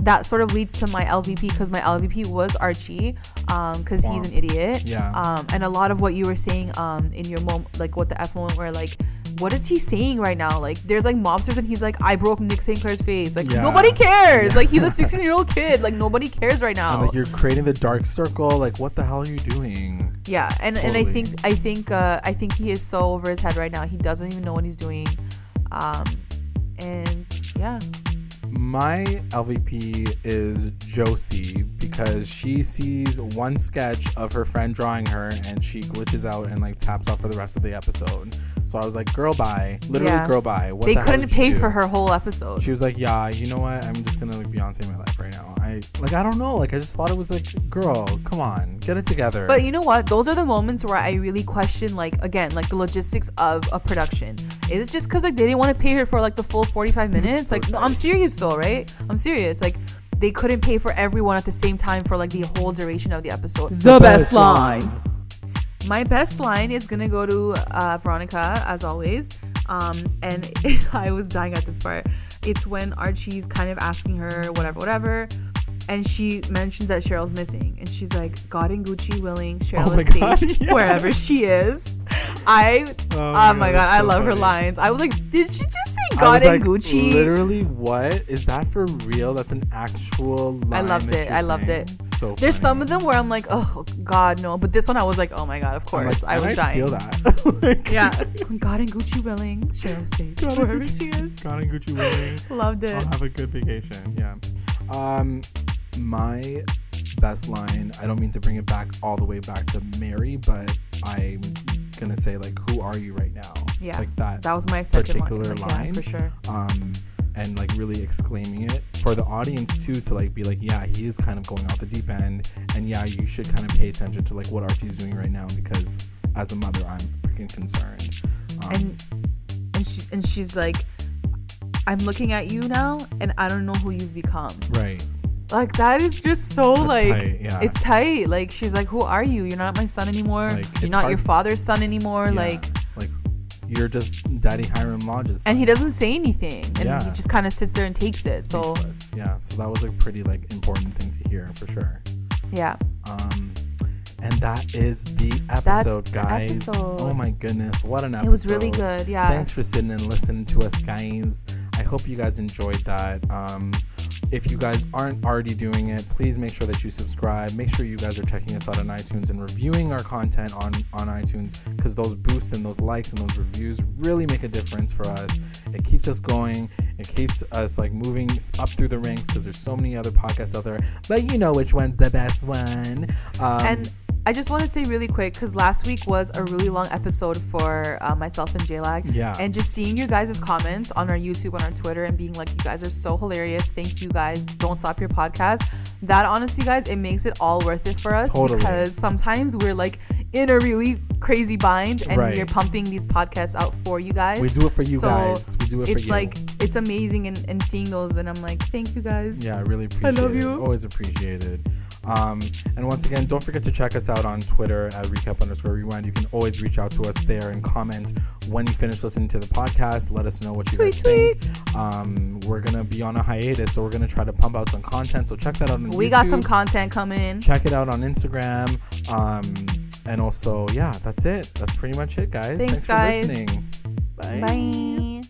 that sort of leads to my lvp because my lvp was archie um because he's an idiot Yeah. um and a lot of what you were saying um in your moment like what the f moment where like what is he saying right now like there's like mobsters and he's like i broke nick st clair's face like Yeah. nobody cares Yeah. like he's a 16 year old kid like nobody cares right now And like you're creating the dark circle. Like, what the hell are you doing? Yeah, and, and I think I think uh, I think he is so over his head right now. He doesn't even know what he's doing, um, and yeah, My LVP is Josie because she sees one sketch of her friend drawing her and she glitches out and like taps out for the rest of the episode. So I was like, girl, bye. Literally, Yeah. girl, bye. What they the couldn't pay for her whole episode. She was like, yeah, you know what? I'm just gonna like Beyonce my life right now. I like, I don't know. Like, I just thought it was like, girl, come on, get it together. But you know what? Those are the moments where I really question, like, again, like the logistics of a production. Is it just because like they didn't want to pay her for like the full 45 minutes? So like, no, I'm serious though, right? I'm serious. Like, they couldn't pay for everyone at the same time for like the whole duration of the episode. The best line. My best line is gonna go to uh, Veronica, as always. Um, and I was dying at this part. It's when Archie's kind of asking her whatever, whatever, and she mentions that Cheryl's missing, and she's like, "God and Gucci willing, Cheryl Oh is safe God, yeah. wherever she is." I, oh my god, that's I so love her lines. I was like, "Did she just I God was and like, Gucci?" Literally, what is that for real? That's an actual. I loved it. I loved saying. it. So There's some of them where I'm like, "Oh God, no!" But this one, I was like, "Oh my god, of course." like, I was might dying. steal that. Like, Yeah, God and Gucci willing, Cheryl safe God and wherever Gucci- she is. God and Gucci willing. Loved it. I'll have a good vacation. Yeah. Um, my best line. I don't mean to bring it back all the way back to Mary, but I'm gonna say like, "Who are you right now?" Yeah, Like that. That was my particular line, like, yeah, for sure. um and like really exclaiming it for the audience too to like be like yeah he is kind of going off the deep end and yeah you should kind of pay attention to like what archie's doing right now because as a mother i'm freaking concerned um, and and she and she's like, I'm looking at you now, and I don't know who you've become. right Like that is just so That's like tight, yeah. it's tight. Like she's like, who are you? You're not my son anymore. Like, You're not your father's son anymore. Yeah, Like, like you're just daddy hiram lodges and he doesn't say anything, and Yeah. he just kind of sits there and takes it. So Speechless. yeah so that was a pretty like important thing to hear for sure yeah, um and that is the episode the guys episode. oh my goodness what an episode it was really good. Yeah. Thanks for sitting and listening to us, guys. I hope you guys enjoyed that. Um, if you guys aren't already doing it, please make sure that you subscribe. Make sure you guys are checking us out on iTunes and reviewing our content on, on iTunes because those boosts and those likes and those reviews really make a difference for us. It keeps us going. It keeps us like moving up through the ranks because there's so many other podcasts out there. But you know which one's the best one. Um, and I just want to say really quick because last week was a really long episode for uh, myself and JLag. Yeah. And just seeing your guys' comments on our YouTube, on our Twitter, and being like, you guys are so hilarious. Thank you guys. Don't stop your podcast. That honestly, guys, it makes it all worth it for us Totally. because sometimes we're like in a really crazy bind and Right. we're pumping these podcasts out for you guys. We do it for you So, guys. We do it for it's like it's amazing and, and seeing those and I'm like, thank you guys. Yeah, I really appreciate it. I love it. you. Always appreciated. Um, and once again, don't forget to check us out on Twitter at recap underscore rewind. You can always reach out to us there and comment when you finish listening to the podcast. Let us know what you guys Tweet, think. Um, we're gonna be on a hiatus, so we're gonna try to pump out some content. So check that out on We got some content coming. check it out on Instagram. Um, and also, yeah, that's it. That's pretty much it, guys. Thanks, for guys. listening. Bye.